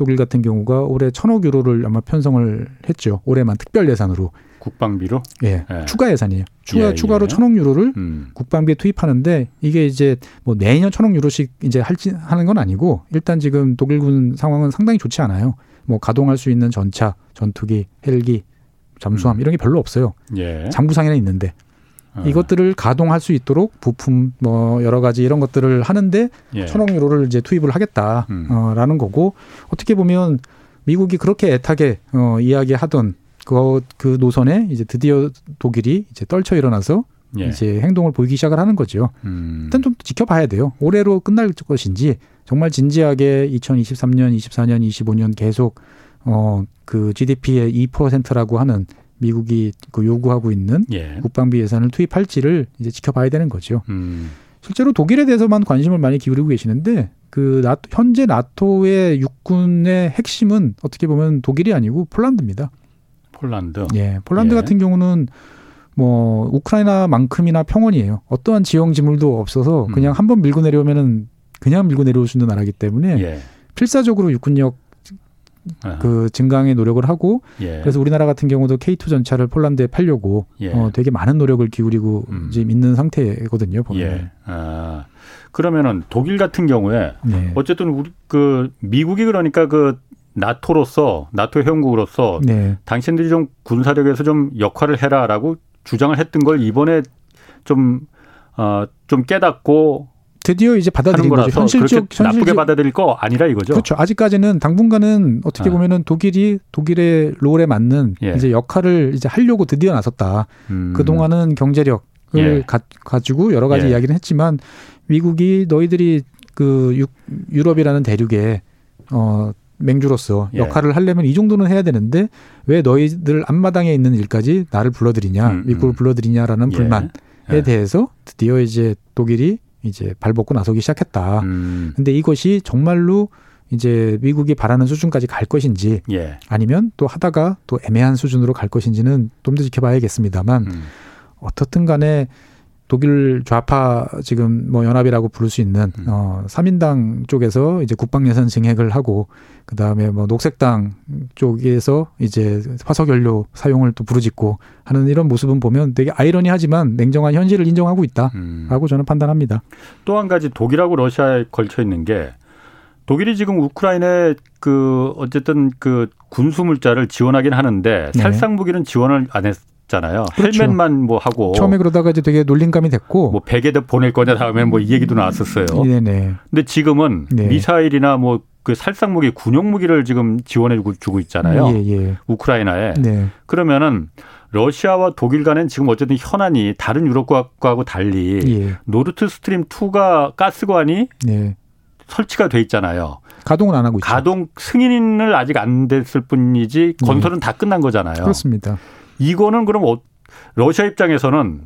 독일 같은 경우가 올해 천억 유로를 아마 편성을 했죠. 올해만 특별 예산으로. 국방비로? 예. 예. 추가 예산이에요. 추가 예, 추가로 예. 천억 유로를 음. 국방비에 투입하는데 이게 이제 뭐 매년 천억 유로씩 이제 할지 하는 건 아니고 일단 지금 독일군 상황은 상당히 좋지 않아요. 뭐 가동할 수 있는 전차, 전투기, 헬기, 잠수함 음. 이런 게 별로 없어요. 예. 장부상에는 있는데 어. 이것들을 가동할 수 있도록 부품 뭐 여러 가지 이런 것들을 하는데 예. 천억 유로를 이제 투입을 하겠다라는 음. 거고 어떻게 보면 미국이 그렇게 애타게 어, 이야기하던 그, 그 노선에 이제 드디어 독일이 이제 떨쳐 일어나서 예. 이제 행동을 보이기 시작을 하는 거죠. 음. 일단 좀 지켜봐야 돼요. 올해로 끝날 것인지 정말 진지하게 2023년, 24년, 25년 계속 어그 GDP의 2%라고 하는 미국이 그 요구하고 있는 예. 국방비 예산을 투입할지를 이제 지켜봐야 되는 거죠. 음. 실제로 독일에 대해서만 관심을 많이 기울이고 계시는데 그 나토, 현재 나토의 육군의 핵심은 어떻게 보면 독일이 아니고 폴란드입니다. 폴란드. 예, 폴란드 예. 같은 경우는 뭐 우크라이나만큼이나 평원이에요. 어떠한 지형 지물도 없어서 음. 그냥 음. 한번 밀고 내려오면은 그냥 밀고 내려올 수 있는 나라기 때문에 예. 필사적으로 육군력 그 증강에 노력을 하고 예. 그래서 우리나라 같은 경우도 K2 전차를 폴란드에 팔려고 예. 어, 되게 많은 노력을 기울이고 음. 지금 있는 상태거든요. 보면. 예. 아, 그러면은 독일 같은 경우에 네. 어쨌든 우리 그 미국이 그러니까 그 나토로서 나토 회원국으로서 네. 당신들이 좀 군사력에서 좀 역할을 해라라고 주장을 했던 걸 이번에 좀 어, 좀 깨닫고 드디어 이제 받아들인 거죠. 현실적 현실적 나쁘게 받아들일 거 아니라 이거죠. 그렇죠. 아직까지는 당분간은 어떻게 아. 보면은 독일이 독일의 롤에 맞는 예. 이제 역할을 이제 하려고 드디어 나섰다. 음. 그 동안은 경제력을 예. 가, 가지고 여러 가지 예. 이야기를 했지만 미국이 너희들이 그 유, 유럽이라는 대륙에 어 맹주로서 예. 역할을 하려면 이 정도는 해야 되는데 왜 너희들 앞마당에 있는 일까지 나를 불러들이냐 음, 미국을 음. 불러들이냐라는 예. 불만에 예. 대해서 드디어 이제 독일이 이제 발벗고 나서기 시작했다. 음. 근데 이것이 정말로 이제 미국이 바라는 수준까지 갈 것인지 예. 아니면 또 하다가 또 애매한 수준으로 갈 것인지는 좀 더 지켜봐야겠습니다만 음. 어떻든 간에 독일 좌파 지금 뭐 연합이라고 부를 수 있는 음. 어 3인당 쪽에서 이제 국방 예산 증액을 하고 그다음에 뭐 녹색당 쪽에서 이제 화석 연료 사용을 또 부르짖고 하는 이런 모습은 보면 되게 아이러니하지만 냉정한 현실을 인정하고 있다라고 음. 저는 판단합니다. 또 한 가지 독일하고 러시아에 걸쳐 있는 게 독일이 지금 우크라이나에 그 어쨌든 그 군수 물자를 지원하긴 하는데 네. 살상 무기는 지원을 안 했. 잖아요. 그렇죠. 헬멧만 뭐 하고 처음에 그러다가 이제 되게 놀림감이 됐고 뭐 베개도 보낼 거냐 다음에 뭐 이 얘기도 나왔었어요. 네네. 근데 지금은 네. 미사일이나 뭐 그 살상 무기, 군용 무기를 지금 지원해 주고 있잖아요. 예, 예. 우크라이나에. 네. 그러면은 러시아와 독일 간엔 지금 어쨌든 현안이 다른 유럽국하고 달리 예. 노르트 스트림 2가 가스관이 네. 설치가 돼 있잖아요. 가동은 안 하고 있죠. 가동 승인을 아직 안 됐을 뿐이지 네. 건설은 다 끝난 거잖아요. 그렇습니다. 이거는 그럼 어, 러시아 입장에서는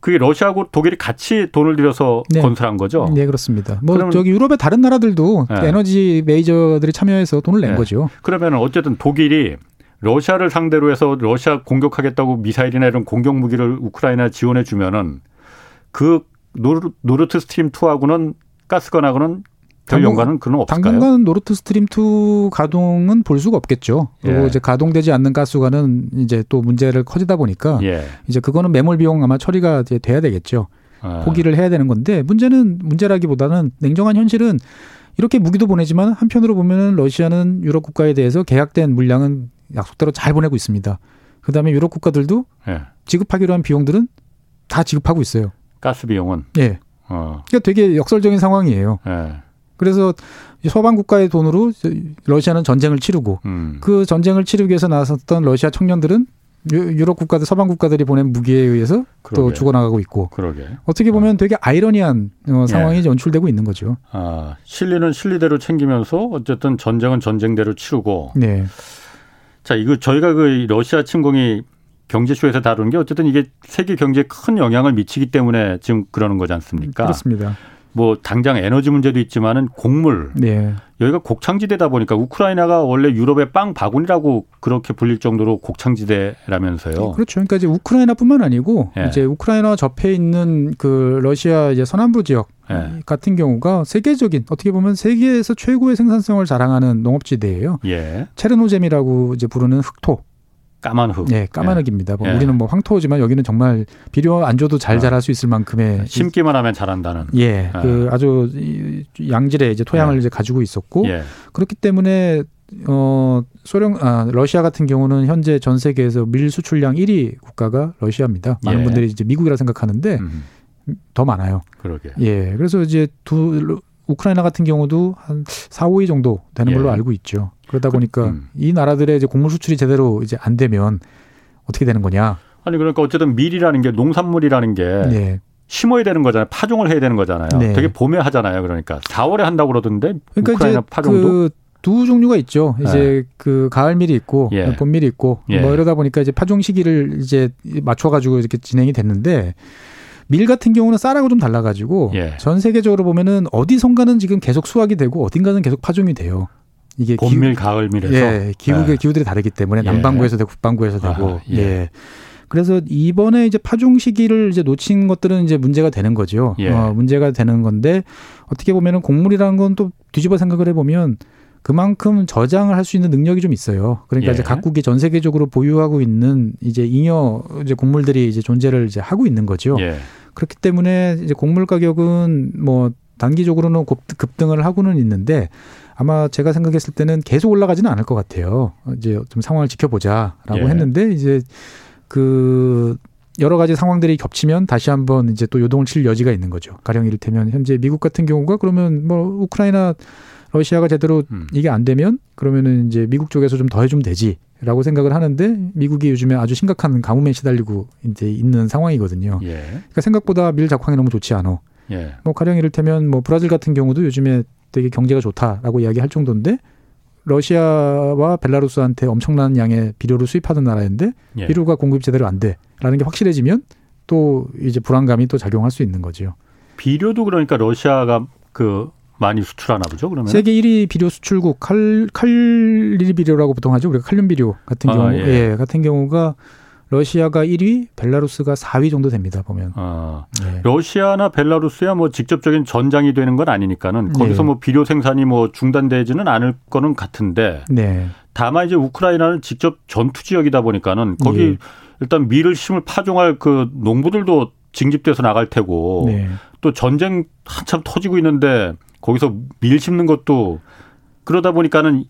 그게 러시아하고 독일이 같이 돈을 들여서 네. 건설한 거죠. 네, 그렇습니다. 뭐 저기 유럽의 다른 나라들도 네. 에너지 메이저들이 참여해서 돈을 낸 네. 거죠. 그러면 어쨌든 독일이 러시아를 상대로 해서 러시아 공격하겠다고 미사일이나 이런 공격 무기를 우크라이나 지원해 주면은 그 노르, 노르트 스트림 2하고는 가스관하고는 별 연관은 그는 없을까요? 당분간 노르트 스트림 2 가동은 볼 수가 없겠죠. 그리고 예. 이제 가동되지 않는 가스관은 이제 또 문제를 커지다 보니까 예. 이제 그거는 매몰 비용 아마 처리가 이제 돼야 되겠죠. 아. 포기를 해야 되는 건데 문제는 문제라기보다는 냉정한 현실은 이렇게 무기도 보내지만 한편으로 보면은 러시아는 유럽 국가에 대해서 계약된 물량은 약속대로 잘 보내고 있습니다. 그다음에 유럽 국가들도 예. 지급하기로 한 비용들은 다 지급하고 있어요. 가스 비용은 예. 어. 그러니까 되게 역설적인 상황이에요. 예. 그래서 서방 국가의 돈으로 러시아는 전쟁을 치르고 음. 그 전쟁을 치르기 위해서 나섰던 러시아 청년들은 유럽 국가들, 서방 국가들이 보낸 무기에 의해서 그러게. 또 죽어나가고 있고. 그러게. 어떻게 보면 어. 되게 아이러니한 어, 상황이 예. 연출되고 있는 거죠. 아, 실리는 실리대로 챙기면서 어쨌든 전쟁은 전쟁대로 치르고. 네. 자, 이거 저희가 그 러시아 침공이 경제쇼에서 다루는 게 어쨌든 이게 세계 경제에 큰 영향을 미치기 때문에 지금 그러는 거지 않습니까? 그렇습니다. 뭐 당장 에너지 문제도 있지만은 곡물 네. 여기가 곡창지대다 보니까 우크라이나가 원래 유럽의 빵 바구니라고 그렇게 불릴 정도로 곡창지대라면서요. 그렇죠. 그러니까 이제 우크라이나뿐만 아니고 네. 이제 우크라이나 접해 있는 그 러시아 이제 서남부 지역 네. 같은 경우가 세계적인 어떻게 보면 세계에서 최고의 생산성을 자랑하는 농업지대예요. 예. 체르노잼이라고 이제 부르는 흑토. 까만 흙. 네, 까만 예. 흙입니다. 뭐 예. 우리는 뭐 황토지만 여기는 정말 비료 안 줘도 잘 어. 자랄 수 있을 만큼의 네, 심기만 하면 자란다는. 예, 예. 그 아주 양질의 이제 토양을 예. 이제 가지고 있었고 예. 그렇기 때문에 어 소련 아 러시아 같은 경우는 현재 전 세계에서 밀 수출량 1위 국가가 러시아입니다. 많은 예. 분들이 이제 미국이라 생각하는데 음. 더 많아요. 그러게. 예. 그래서 이제 두 우크라이나 같은 경우도 한 4, 5위 정도 되는 걸로 알고 있죠. 그러다 그, 보니까 음. 이 나라들의 이제 곡물 수출이 제대로 이제 안 되면 어떻게 되는 거냐? 아니 그러니까 어쨌든 밀이라는 게 농산물이라는 게 네. 심어야 되는 거잖아요. 파종을 해야 되는 거잖아요. 네. 되게 봄에 하잖아요. 그러니까 4월에 한다고 그러던데 그러니까 우크라이나 파종도 그 두 종류가 있죠. 이제 네. 그 가을 밀이 있고 예. 봄 밀이 있고 예. 뭐 이러다 보니까 이제 파종 시기를 이제 맞춰 가지고 이렇게 진행이 됐는데 밀 같은 경우는 쌀하고 좀 달라가지고 예. 전 세계적으로 보면은 어디선가는 지금 계속 수확이 되고 어딘가는 계속 파종이 돼요. 이게 봄밀, 기후, 가을 밀에서 예, 기후의 예. 기후들이 다르기 때문에 예. 남반구에서 되고 북반구에서 되고 아, 예. 예. 그래서 이번에 이제 파종 시기를 이제 놓친 것들은 이제 문제가 되는 거죠. 예. 어, 문제가 되는 건데 어떻게 보면은 곡물이라는 건 또 뒤집어 생각을 해보면 그만큼 저장을 할 수 있는 능력이 좀 있어요. 그러니까 예. 이제 각국이 전 세계적으로 보유하고 있는 이제 잉여 이제 곡물들이 이제 존재를 이제 하고 있는 거죠. 예. 그렇기 때문에 이제 곡물 가격은 뭐 단기적으로는 급등을 하고는 있는데 아마 제가 생각했을 때는 계속 올라가지는 않을 것 같아요. 이제 좀 상황을 지켜보자라고 예. 했는데 이제 그 여러 가지 상황들이 겹치면 다시 한번 이제 또 요동을 칠 여지가 있는 거죠. 가령 이를테면 현재 미국 같은 경우가 그러면 뭐 우크라이나 러시아가 제대로 음. 이게 안 되면 그러면은 이제 미국 쪽에서 좀 더 해주면 되지라고 생각을 하는데 미국이 요즘에 아주 심각한 가뭄에 시달리고 이제 있는 상황이거든요. 예. 그러니까 생각보다 밀 작황이 너무 좋지 않아. 예. 뭐 가령 이를테면 뭐 브라질 같은 경우도 요즘에 되게 경제가 좋다라고 이야기할 정도인데 러시아와 벨라루스한테 엄청난 양의 비료를 수입하던 나라인데 예. 비료가 공급 제대로 안 돼라는 게 확실해지면 또 이제 불안감이 또 작용할 수 있는 거죠. 비료도 그러니까 러시아가 그 많이 수출하나 보죠. 그러면 세계 1위 비료 수출국 칼 칼리 비료라고 보통 하죠. 우리가 칼륨 비료 같은 아, 경우 예. 예. 같은 경우가 러시아가 1위, 벨라루스가 4위 정도 됩니다. 보면. 아, 네. 러시아나 벨라루스야 뭐 직접적인 전장이 되는 건 아니니까는 거기서 네. 뭐 비료 생산이 뭐 중단되지는 않을 거는 같은데. 네. 다만 이제 우크라이나는 직접 전투 지역이다 보니까는 거기 네. 일단 밀을 심을 파종할 그 농부들도 징집돼서 나갈 테고 네. 또 전쟁 한참 터지고 있는데 거기서 밀 심는 것도 그러다 보니까 는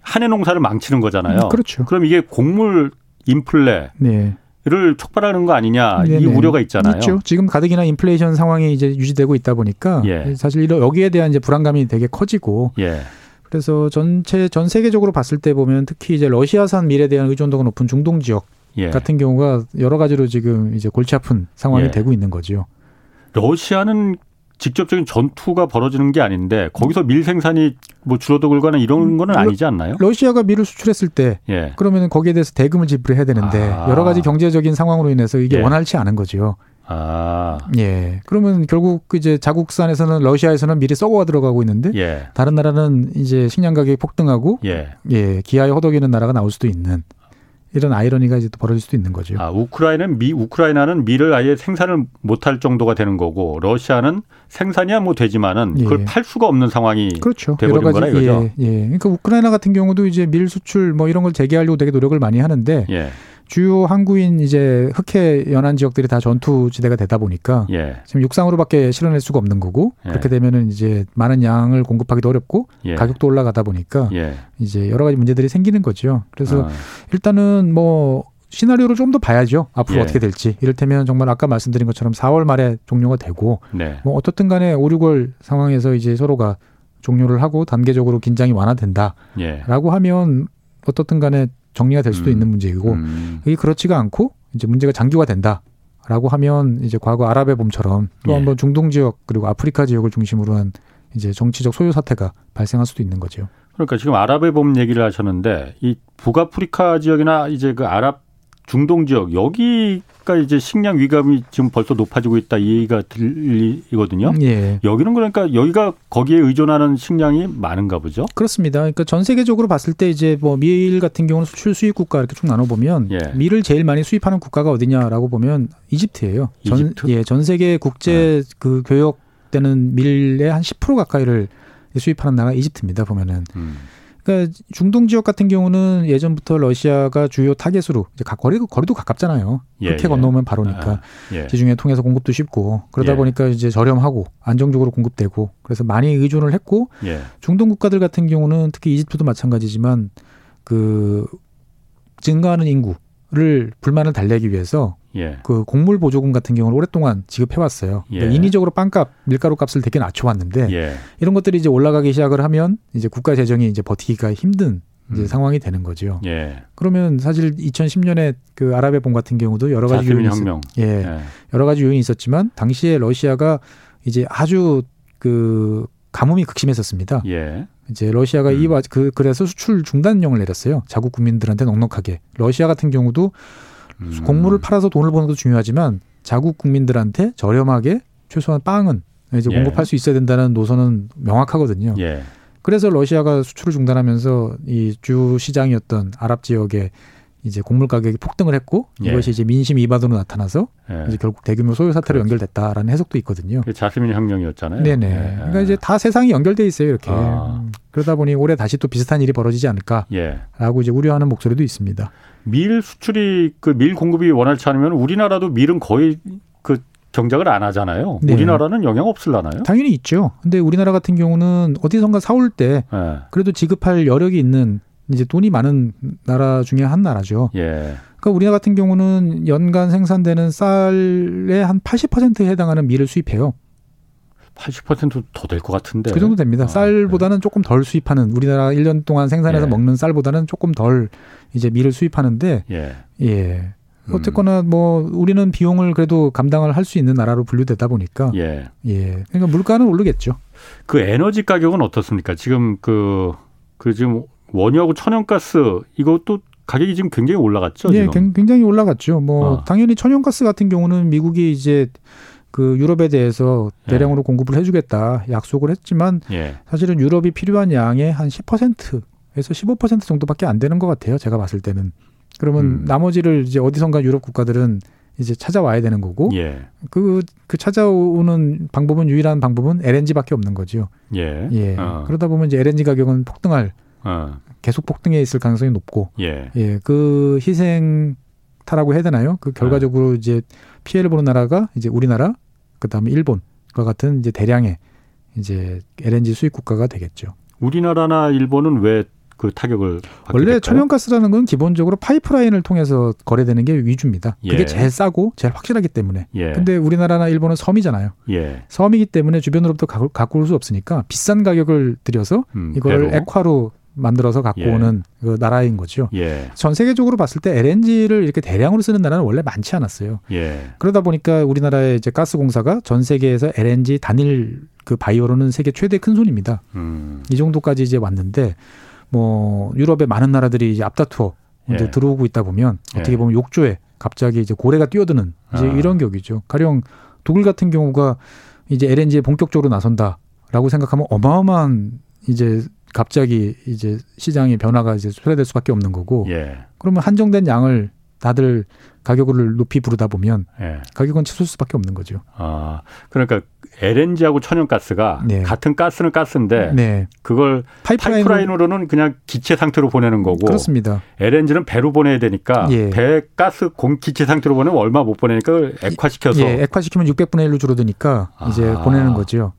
한해 농사를 망치는 거잖아요. 음, 그렇죠. 그럼 이게 곡물 인플레 네. 를 촉발하는 거 아니냐 네네. 이 우려가 있잖아요. 있죠. 지금 가뜩이나 인플레이션 상황이 이제 유지되고 있다 보니까 예. 사실 여기에 대한 이제 불안감이 되게 커지고 예. 그래서 전체 전 세계적으로 봤을 때 보면 특히 이제 러시아산 밀에 대한 의존도가 높은 중동 지역 예. 같은 경우가 여러 가지로 지금 이제 골치 아픈 상황이 예. 되고 있는 거죠. 러시아는 직접적인 전투가 벌어지는 게 아닌데 거기서 밀 생산이 뭐 줄어들거나 이런 음, 거는 아니지 않나요? 러시아가 밀을 수출했을 때 예. 그러면 거기에 대해서 대금을 지불해야 되는데 아. 여러 가지 경제적인 상황으로 인해서 이게 예. 원활치 않은 거죠. 아. 예. 그러면 결국 이제 자국산에서는 러시아에서는 밀이 썩어가 들어가고 있는데 예. 다른 나라는 이제 식량 가격이 폭등하고 예. 예. 기아에 허덕이는 나라가 나올 수도 있는 이런 아이러니가 이제 또 벌어질 수도 있는 거죠. 아, 우크라이나는 미 우크라이나는 밀을 아예 생산을 못할 정도가 되는 거고 러시아는 생산이야 뭐 되지만은 그걸 예. 팔 수가 없는 상황이 그렇죠. 되버린 거라 이거죠. 예, 예. 그러니까 우크라이나 같은 경우도 이제 밀 수출 뭐 이런 걸 재개하려고 되게 노력을 많이 하는데 예. 주요 항구인 이제 흑해 연안 지역들이 다 전투 지대가 되다 보니까 예. 지금 육상으로밖에 실어낼 수가 없는 거고 예. 그렇게 되면은 이제 많은 양을 공급하기도 어렵고 예. 가격도 올라가다 보니까 예. 이제 여러 가지 문제들이 생기는 거죠. 그래서 아. 일단은 뭐 시나리오를 좀 더 봐야죠. 앞으로 예. 어떻게 될지. 이를테면 정말 아까 말씀드린 것처럼 4월 말에 종료가 되고 네. 뭐 어떻든 간에 5, 6월 상황에서 이제 서로가 종료를 하고 단계적으로 긴장이 완화된다라고 예. 하면 어떻든 간에 정리가 될 수도 음. 있는 문제이고 음. 이게 그렇지가 않고 이제 문제가 장기화 된다 라고 하면 이제 과거 아랍의 봄처럼 또 예. 한번 중동 지역 그리고 아프리카 지역을 중심으로 한 이제 정치적 소요 사태가 발생할 수도 있는 거죠. 그러니까 지금 아랍의 봄 얘기를 하셨는데 이 북아프리카 지역이나 이제 그 아랍 중동 지역 여기가 이제 식량 위감이 지금 벌써 높아지고 있다 이 얘기가 들리거든요. 예. 여기는 그러니까 여기가 거기에 의존하는 식량이 많은가 보죠. 그렇습니다. 그러니까 전 세계적으로 봤을 때 이제 뭐밀 같은 경우는 수출 수입 국가 이렇게 쭉 나눠 보면 예. 밀을 제일 많이 수입하는 국가가 어디냐라고 보면 이집트예요. 이집트? 전, 예, 전 세계 국제 네. 그 교역 되는 밀의 한 10% 가까이를 수입하는 나라가 이집트입니다. 보면은. 음. 그러니까 중동 지역 같은 경우는 예전부터 러시아가 주요 타겟으로 이제 거리도 거리도 가깝잖아요. 예, 흑해 예. 건너오면 바로니까 아, 예. 지중해 통해서 공급도 쉽고 그러다 예. 보니까 이제 저렴하고 안정적으로 공급되고 그래서 많이 의존을 했고 예. 중동 국가들 같은 경우는 특히 이집트도 마찬가지지만 그 증가하는 인구를 불만을 달래기 위해서 예. 그 곡물 보조금 같은 경우는 오랫동안 지급해 왔어요. 예. 그러니까 인위적으로 빵값, 밀가루 값을 되게 낮춰왔는데 예. 이런 것들이 이제 올라가기 시작을 하면 이제 국가 재정이 이제 버티기가 힘든 이제 음. 상황이 되는 거죠. 예. 그러면 사실 2010년에 그 아랍의 봄 같은 경우도 여러 가지 요인이 혁명. 있, 예. 예. 여러 가지 요인이 있었지만 당시에 러시아가 이제 아주 그 가뭄이 극심했었습니다. 예. 이제 러시아가 음. 이그 그래서 수출 중단령을 내렸어요. 자국 국민들한테 넉넉하게. 러시아 같은 경우도 음. 곡물을 팔아서 돈을 버는 것도 중요하지만 자국 국민들한테 저렴하게 최소한 빵은 이제 예. 공급할 수 있어야 된다는 노선은 명확하거든요. 예. 그래서 러시아가 수출을 중단하면서 이 주 시장이었던 아랍 지역에 이제 곡물 가격이 폭등을 했고 예. 이것이 이제 민심 이바도로 나타나서 예. 이제 결국 대규모 소요 사태로 그렇죠. 연결됐다라는 해석도 있거든요. 자스민 혁명이었잖아요. 네네. 예. 그러니까 이제 다 세상이 연결돼 있어요 이렇게. 아. 그러다 보니 올해 다시 또 비슷한 일이 벌어지지 않을까라고 예. 이제 우려하는 목소리도 있습니다. 밀 수출이 그 밀 공급이 원활치 않으면 우리나라도 밀은 거의 그 경작을 안 하잖아요. 네. 우리나라는 영향 없을라나요? 당연히 있죠. 근데 우리나라 같은 경우는 어디선가 사올 때 네. 그래도 지급할 여력이 있는 이제 돈이 많은 나라 중에 한 나라죠. 예. 그러니까 우리나라 같은 경우는 연간 생산되는 쌀의 한 80%에 해당하는 밀을 수입해요. 80%더 될 것 같은데. 그 정도 됩니다. 아, 쌀보다는 네. 조금 덜 수입하는 우리나라 1년 동안 생산해서 예. 먹는 쌀보다는 조금 덜 이제 밀을 수입하는데 예. 예. 음. 어쨌거나 뭐 우리는 비용을 그래도 감당을 할 수 있는 나라로 분류되다 보니까 예. 예. 그러니까 물가는 오르겠죠. 그 에너지 가격은 어떻습니까? 지금 그그 그 지금 원유하고 천연가스 이것도 가격이 지금 굉장히 올라갔죠. 예, 지금? 굉장히 올라갔죠. 뭐 어. 당연히 천연가스 같은 경우는 미국이 이제 그 유럽에 대해서 대량으로 예. 공급을 해주겠다 약속을 했지만 예. 사실은 유럽이 필요한 양의 한 10%에서 15% 정도밖에 안 되는 것 같아요. 제가 봤을 때는. 그러면 음. 나머지를 이제 어디선가 유럽 국가들은 이제 찾아와야 되는 거고 예. 그, 그 찾아오는 방법은 유일한 방법은 LNG밖에 없는 거죠. 예. 예. 어. 그러다 보면 이제 LNG 가격은 폭등할 어. 계속 폭등해 있을 가능성이 높고 예. 예. 그 희생 타라고 해야 되나요? 그 결과적으로 어. 이제 피해를 보는 나라가 이제 우리나라 그다음에 일본과 같은 이제 대량의 이제 LNG 수입 국가가 되겠죠. 우리나라나 일본은 왜 그 타격을 원래 될까요? 천연가스라는 건 기본적으로 파이프라인을 통해서 거래되는 게 위주입니다. 예. 그게 제일 싸고 제일 확실하기 때문에. 예. 근데 우리나라나 일본은 섬이잖아요. 예. 섬이기 때문에 주변으로부터 갖고, 갖고 올수 없으니까 비싼 가격을 들여서 음, 이걸 배로? 액화로 만들어서 갖고 예. 오는 그 나라인 거죠. 예. 전 세계적으로 봤을 때 LNG를 이렇게 대량으로 쓰는 나라는 원래 많지 않았어요. 예. 그러다 보니까 우리나라의 이제 가스 공사가 전 세계에서 LNG 단일 그 바이오로는 세계 최대 큰 손입니다. 음. 이 정도까지 이제 왔는데 뭐 유럽의 많은 나라들이 이제 앞다투어 이제 예. 들어오고 있다 보면 예. 어떻게 보면 욕조에 갑자기 이제 고래가 뛰어드는 이제 아. 이런 격이죠. 가령 독일 같은 경우가 이제 LNG에 본격적으로 나선다라고 생각하면 어마어마한 이제 갑자기 이제 시장의 변화가 이제 초래될 수밖에 없는 거고 예. 그러면 한정된 양을 다들 가격을 높이 부르다 보면 예. 가격은 치솟을 수밖에 없는 거죠. 아 그러니까 LNG하고 천연가스가 네. 같은 가스는 가스인데 네. 그걸 파이프라인 으로는 그냥 기체 상태로 보내는 거고 그렇습니다. LNG는 배로 보내야 되니까 예. 배 가스 공 기체 상태로 보내면 얼마 못 보내니까 액화시켜서 예, 액화시키면 600분의 1로 줄어드니까 아. 이제 보내는 거죠.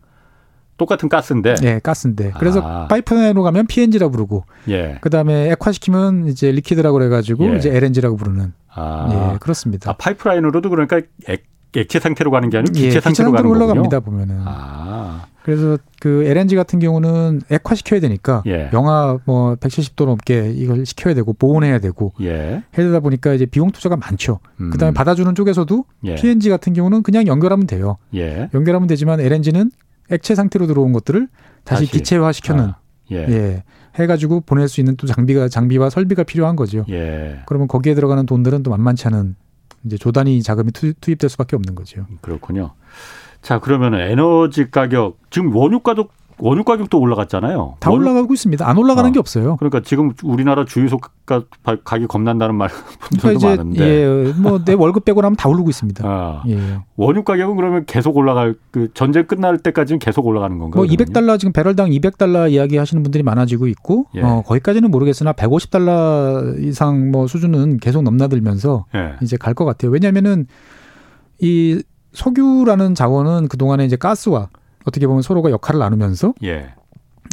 똑같은 가스인데. 네, 가스인데. 그래서 아. 파이프라인으로 가면 PNG라 부르고, 예. 그다음에 액화시키면 이제 liquid라고 그래가지고 예. 이제 LNG라고 부르는. 아. 예, 그렇습니다. 아, 파이프라인으로도 그러니까 액, 액체 상태로 가는 게 아니고 기체 예, 상태로 가는 거군요. 올라갑니다 보면은. 아. 그래서 그 LNG 같은 경우는 액화 시켜야 되니까 예. 영하 뭐 170도 넘게 이걸 시켜야 되고 보온해야 되고 예. 해야 보니까 이제 비용 투자가 많죠. 음. 그다음에 받아주는 쪽에서도 예. PNG 같은 경우는 그냥 연결하면 돼요. 예. 연결하면 되지만 LNG는 액체 상태로 들어온 것들을 다시, 다시. 기체화 시켜는 아. 예. 예. 해가지고 보낼 수 있는 또 장비가 장비와 설비가 필요한 거죠. 예. 그러면 거기에 들어가는 돈들은 또 만만치 않은 이제 조단위 자금이 투입 될 수밖에 없는 거죠. 그렇군요. 자 그러면 에너지 가격 지금 원유 가격 원유 가격도 올라갔잖아요. 다 원유... 올라가고 있습니다. 안 올라가는 어. 게 없어요. 그러니까 지금 우리나라 주유소 가격이 겁난다는 말 분들도 그러니까 많은데. 예, 뭐 내 월급 빼고 나면 다 오르고 있습니다. 아. 예. 원유 가격은 그러면 계속 올라갈 그 전쟁 끝날 때까지는 계속 올라가는 건가요? 뭐 200달러 지금 배럴당 200달러 이야기 하시는 분들이 많아지고 있고 예. 어, 거기까지는 모르겠으나 150달러 이상 뭐 수준은 계속 넘나들면서 예. 이제 갈 것 같아요. 왜냐면은 이 석유라는 자원은 그동안에 이제 가스와 어떻게 보면 서로가 역할을 나누면서 예.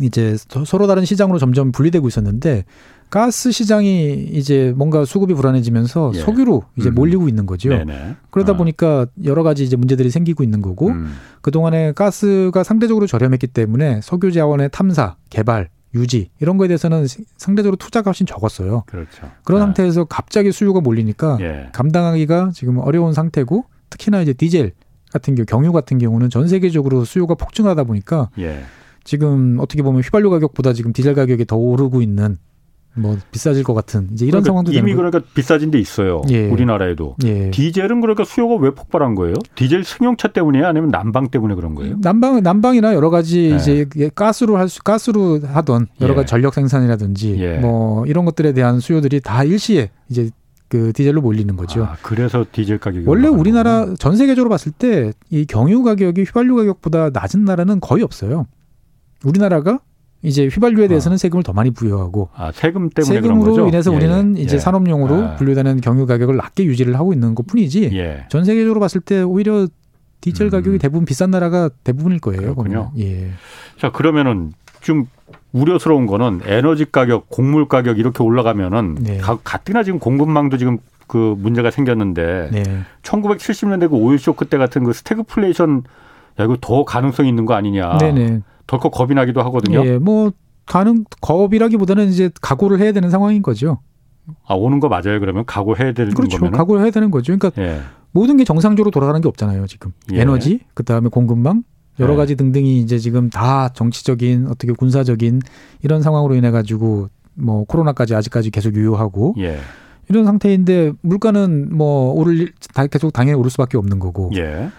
이제 서로 다른 시장으로 점점 분리되고 있었는데 가스 시장이 이제 뭔가 수급이 불안해지면서 예. 석유로 이제 음. 몰리고 있는 거죠. 네네. 그러다 어. 보니까 여러 가지 이제 문제들이 생기고 있는 거고 음. 그동안에 가스가 상대적으로 저렴했기 때문에 석유 자원의 탐사, 개발, 유지 이런 거에 대해서는 상대적으로 투자가 훨씬 적었어요. 그렇죠. 그런 네. 상태에서 갑자기 수요가 몰리니까 예. 감당하기가 지금 어려운 상태고 특히나 이제 디젤 같은 경우 경유 같은 경우는 전 세계적으로 수요가 폭증하다 보니까 예. 지금 어떻게 보면 휘발유 가격보다 지금 디젤 가격이 더 오르고 있는 뭐 비싸질 것 같은 이제 이런 그러니까 상황도 이미 그러니까 비싸진 데 있어요. 예. 우리나라에도 예. 디젤은 그러니까 수요가 왜 폭발한 거예요? 디젤 승용차 때문이에요, 아니면 난방 때문에 그런 거예요? 난방 난방이나 여러 가지 예. 이제 가스로 할 수 가스로 하던 여러 가지 예. 전력 생산이라든지 예. 뭐 이런 것들에 대한 수요들이 다 일시에 이제 그 디젤로 몰리는 거죠. 아, 그래서 디젤 가격이 원래 우리나라 거구나. 전 세계적으로 봤을 때 이 경유 가격이 휘발유 가격보다 낮은 나라는 거의 없어요. 우리나라가 이제 휘발유에 대해서는 아. 세금을 더 많이 부여하고 아, 세금 때문에 세금으로 인해서 예, 우리는 예. 이제 산업용으로 아. 분류되는 경유 가격을 낮게 유지를 하고 있는 것뿐이지 예. 전 세계적으로 봤을 때 오히려 디젤 음. 가격이 대부분 비싼 나라가 대부분일 거예요. 그렇군요. 예. 자 그러면은 좀 우려스러운 거는 에너지 가격, 곡물 가격 이렇게 올라가면은 네. 가뜩이나 지금 공급망도 지금 그 문제가 생겼는데 네. 1970년대 그 오일 쇼크 때 같은 그 스태그플레이션 야 이거 더 가능성이 있는 거 아니냐. 네네. 덜컥 겁이 나기도 하거든요. 예, 뭐 가능 겁이라기보다는 이제 각오를 해야 되는 상황인 거죠. 아 오는 거 맞아요. 그러면 각오해야 되는 그렇죠. 거면 각오를 해야 되는 거죠. 그러니까 예. 모든 게 정상적으로 돌아가는 게 없잖아요. 지금 예. 에너지, 그 다음에 공급망, 여러 네. 가지 등등이 이제 지금 다 정치적인 어떻게 군사적인 이런 상황으로 인해 가지고 뭐 코로나까지 아직까지 계속 유효하고 예. 이런 상태인데 물가는 뭐 오를 다 계속 당연히 오를 수밖에 없는 거고. 예.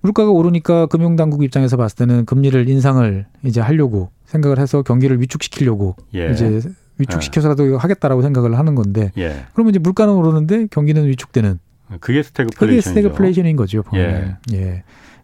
물가가 오르니까 금융당국 입장에서 봤을 때는 금리를 인상을 이제 하려고 생각을 해서 경기를 위축시키려고 예. 이제 위축시켜서라도 예. 하겠다라고 생각을 하는 건데 예. 그러면 이제 물가는 오르는데 경기는 위축되는 그게 스태그플레이션 그게 스태그플레이션인 거죠. 보면. 예. 예.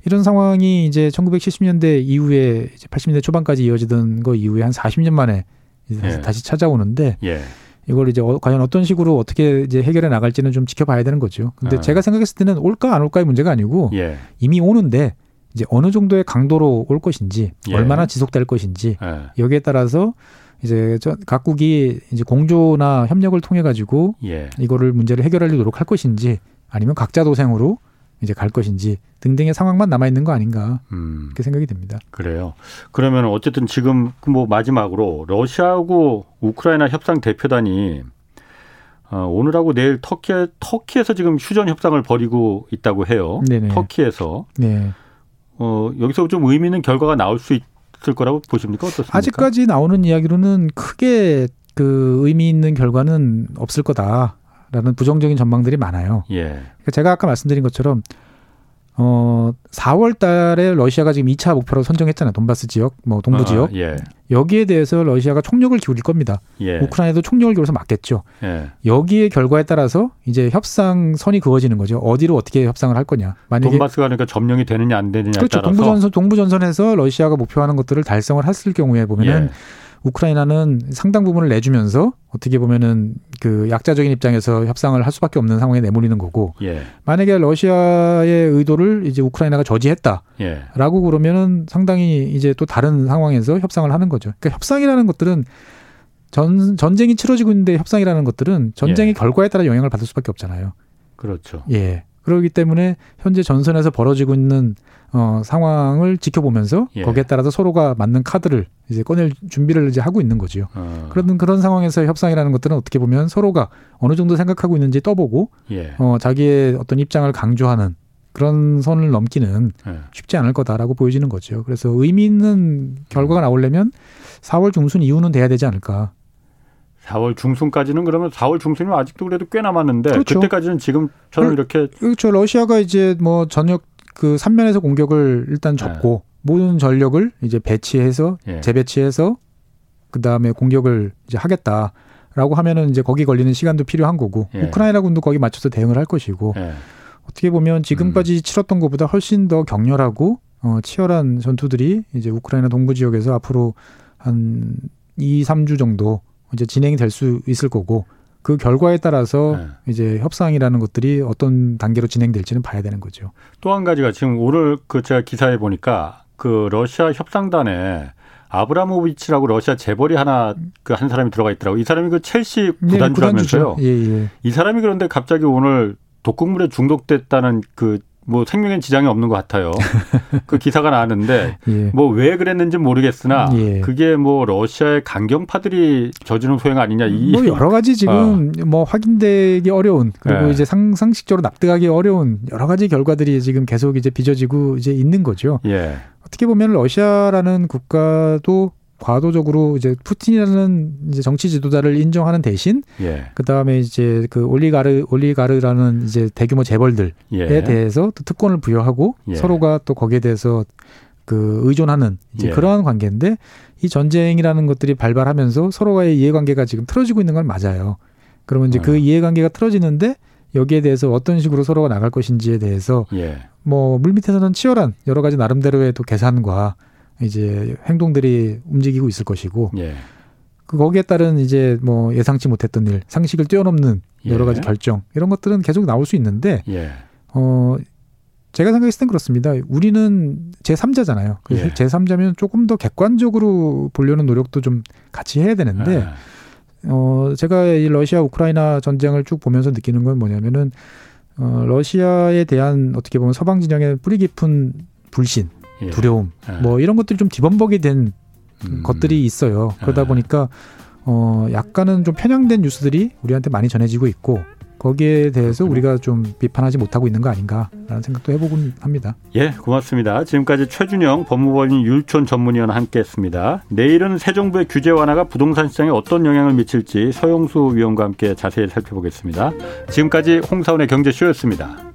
이런 상황이 이제 1970년대 이후에 이제 80년대 초반까지 이어지던 거 이후에 한 40년 만에 예. 다시 찾아오는데 예. 이걸 이제 어, 과연 어떤 식으로 어떻게 이제 해결해 나갈지는 좀 지켜봐야 되는 거죠. 근데 아. 제가 생각했을 때는 올까 안 올까의 문제가 아니고 예. 이미 오는데 이제 어느 정도의 강도로 올 것인지 예. 얼마나 지속될 것인지 예. 여기에 따라서 이제 저 각국이 이제 공조나 협력을 통해 가지고 예. 이거를 문제를 해결하려 노력할 것인지 아니면 각자 도생으로 이제 갈 것인지 등등의 상황만 남아 있는 거 아닌가 음. 그렇게 생각이 됩니다. 그래요. 그러면 어쨌든 지금 뭐 마지막으로 러시아하고 우크라이나 협상 대표단이 어, 오늘하고 내일 터키 터키에서 지금 휴전 협상을 벌이고 있다고 해요. 네네. 터키에서. 네. 어, 여기서 좀 의미 있는 결과가 나올 수 있을 거라고 보십니까? 어떻습니까? 아직까지 나오는 이야기로는 크게 그 의미 있는 결과는 없을 거다. 라는 부정적인 전망들이 많아요. 예. 그러니까 제가 아까 말씀드린 것처럼 어 4월 달에 러시아가 지금 2차 목표로 선정했잖아요. 돈바스 지역, 뭐 동부 아, 지역. 예. 여기에 대해서 러시아가 총력을 기울일 겁니다. 예. 우크라이나도 총력을 기울여서 맞겠죠. 예. 여기에 결과에 따라서 이제 협상 선이 그어지는 거죠. 어디로 어떻게 협상을 할 거냐. 만약에 돈바스가 그러니까 점령이 되느냐 안 되느냐에 그렇죠. 따라서 동부 전선 동부 전선에서 러시아가 목표하는 것들을 달성을 했을 경우에 보면은 예. 우크라이나는 상당 부분을 내주면서 어떻게 보면은 그 약자적인 입장에서 협상을 할 수밖에 없는 상황에 내몰리는 거고 예. 만약에 러시아의 의도를 이제 우크라이나가 저지했다라고 예. 그러면은 상당히 이제 또 다른 상황에서 협상을 하는 거죠. 그러니까 협상이라는 것들은 전 전쟁이 치러지고 있는데 협상이라는 것들은 전쟁의 예. 결과에 따라 영향을 받을 수밖에 없잖아요. 그렇죠. 예. 그렇기 때문에 현재 전선에서 벌어지고 있는 어, 상황을 지켜보면서 예. 거기에 따라서 서로가 맞는 카드를 이제 꺼낼 준비를 이제 하고 있는 거죠. 어. 그런 그런 상황에서 협상이라는 것들은 어떻게 보면 서로가 어느 정도 생각하고 있는지 떠보고 예. 어, 자기의 어떤 입장을 강조하는 그런 선을 넘기는 예. 쉽지 않을 거다라고 보여지는 거죠. 그래서 의미 있는 결과가 나오려면 4월 중순 이후는 돼야 되지 않을까. 4월 중순까지는 그러면 4월 중순이면 아직도 그래도 꽤 남았는데 그렇죠. 그때까지는 지금 저는 이렇게 그렇죠. 러시아가 이제 뭐 전역 그 삼면에서 공격을 일단 네. 접고 네. 모든 전력을 이제 배치해서 예. 재배치해서 그 다음에 공격을 이제 하겠다 라고 하면은 이제 거기 걸리는 시간도 필요한 거고 예. 우크라이나 군도 거기 맞춰서 대응을 할 것이고 예. 어떻게 보면 지금까지 음. 치렀던 것보다 훨씬 더 격렬하고 어, 치열한 전투들이 이제 우크라이나 동부 지역에서 앞으로 한 2, 3주 정도 이제 진행이 될 수 있을 거고 그 결과에 따라서 네. 이제 협상이라는 것들이 어떤 단계로 진행될지는 봐야 되는 거죠. 또 한 가지가 지금 오늘 그 제가 기사에 보니까 그 러시아 협상단에 아브라모비치라고 러시아 재벌이 하나 그 한 사람이 들어가 있더라고. 이 사람이 그 첼시 구단주라면서요. 네, 예, 예. 이 사람이 그런데 갑자기 오늘 독극물에 중독됐다는 그 뭐 생명에 지장이 없는 것 같아요. 그 기사가 나왔는데 예. 뭐왜 그랬는지 모르겠으나 예. 그게 뭐 러시아의 강경파들이 저지른 소행 아니냐 이 뭐 여러 가지 지금 어. 뭐 확인되기 어려운 그리고 예. 이제 상, 상식적으로 납득하기 어려운 여러 가지 결과들이 지금 계속 이제 빚어지고 이제 있는 거죠. 예. 어떻게 보면 러시아라는 국가도 과도적으로 이제 푸틴이라는 이제 정치 지도자를 인정하는 대신 예. 그다음에 이제 그 올리가르 올리가르라는 이제 대규모 재벌들에 예. 대해서 또 특권을 부여하고 예. 서로가 또 거기에 대해서 그 의존하는 이제 예. 그러한 관계인데 이 전쟁이라는 것들이 발발하면서 서로와의 이해관계가 지금 틀어지고 있는 건 맞아요. 그러면 이제 그 어. 그 이해관계가 틀어지는데 여기에 대해서 어떤 식으로 서로가 나갈 것인지에 대해서 예. 뭐 물밑에서는 치열한 여러 가지 나름대로의 또 계산과 이제 행동들이 움직이고 있을 것이고 예. 그 거기에 따른 이제 뭐 예상치 못했던 일, 상식을 뛰어넘는 여러 가지 예. 결정 이런 것들은 계속 나올 수 있는데 예. 어 제가 생각했을 땐 그렇습니다. 우리는 제3자잖아요. 그래서 예. 제3자면 조금 더 객관적으로 보려는 노력도 좀 같이 해야 되는데 아. 어 제가 이 러시아 우크라이나 전쟁을 쭉 보면서 느끼는 건 뭐냐면은 어 러시아에 대한 어떻게 보면 서방 진영의 뿌리 깊은 불신 예. 두려움 예. 뭐 이런 것들이 좀 뒤범벅이 된 음. 것들이 있어요. 그러다 예. 보니까 어 약간은 좀 편향된 뉴스들이 우리한테 많이 전해지고 있고 거기에 대해서 그렇구나. 우리가 좀 비판하지 못하고 있는 거 아닌가라는 생각도 해보곤 합니다. 예, 고맙습니다. 지금까지 최준영 법무법인 율촌 전문위원 함께했습니다. 내일은 새 정부의 규제 완화가 부동산 시장에 어떤 영향을 미칠지 서영수 위원과 함께 자세히 살펴보겠습니다. 지금까지 홍사원의 경제쇼였습니다.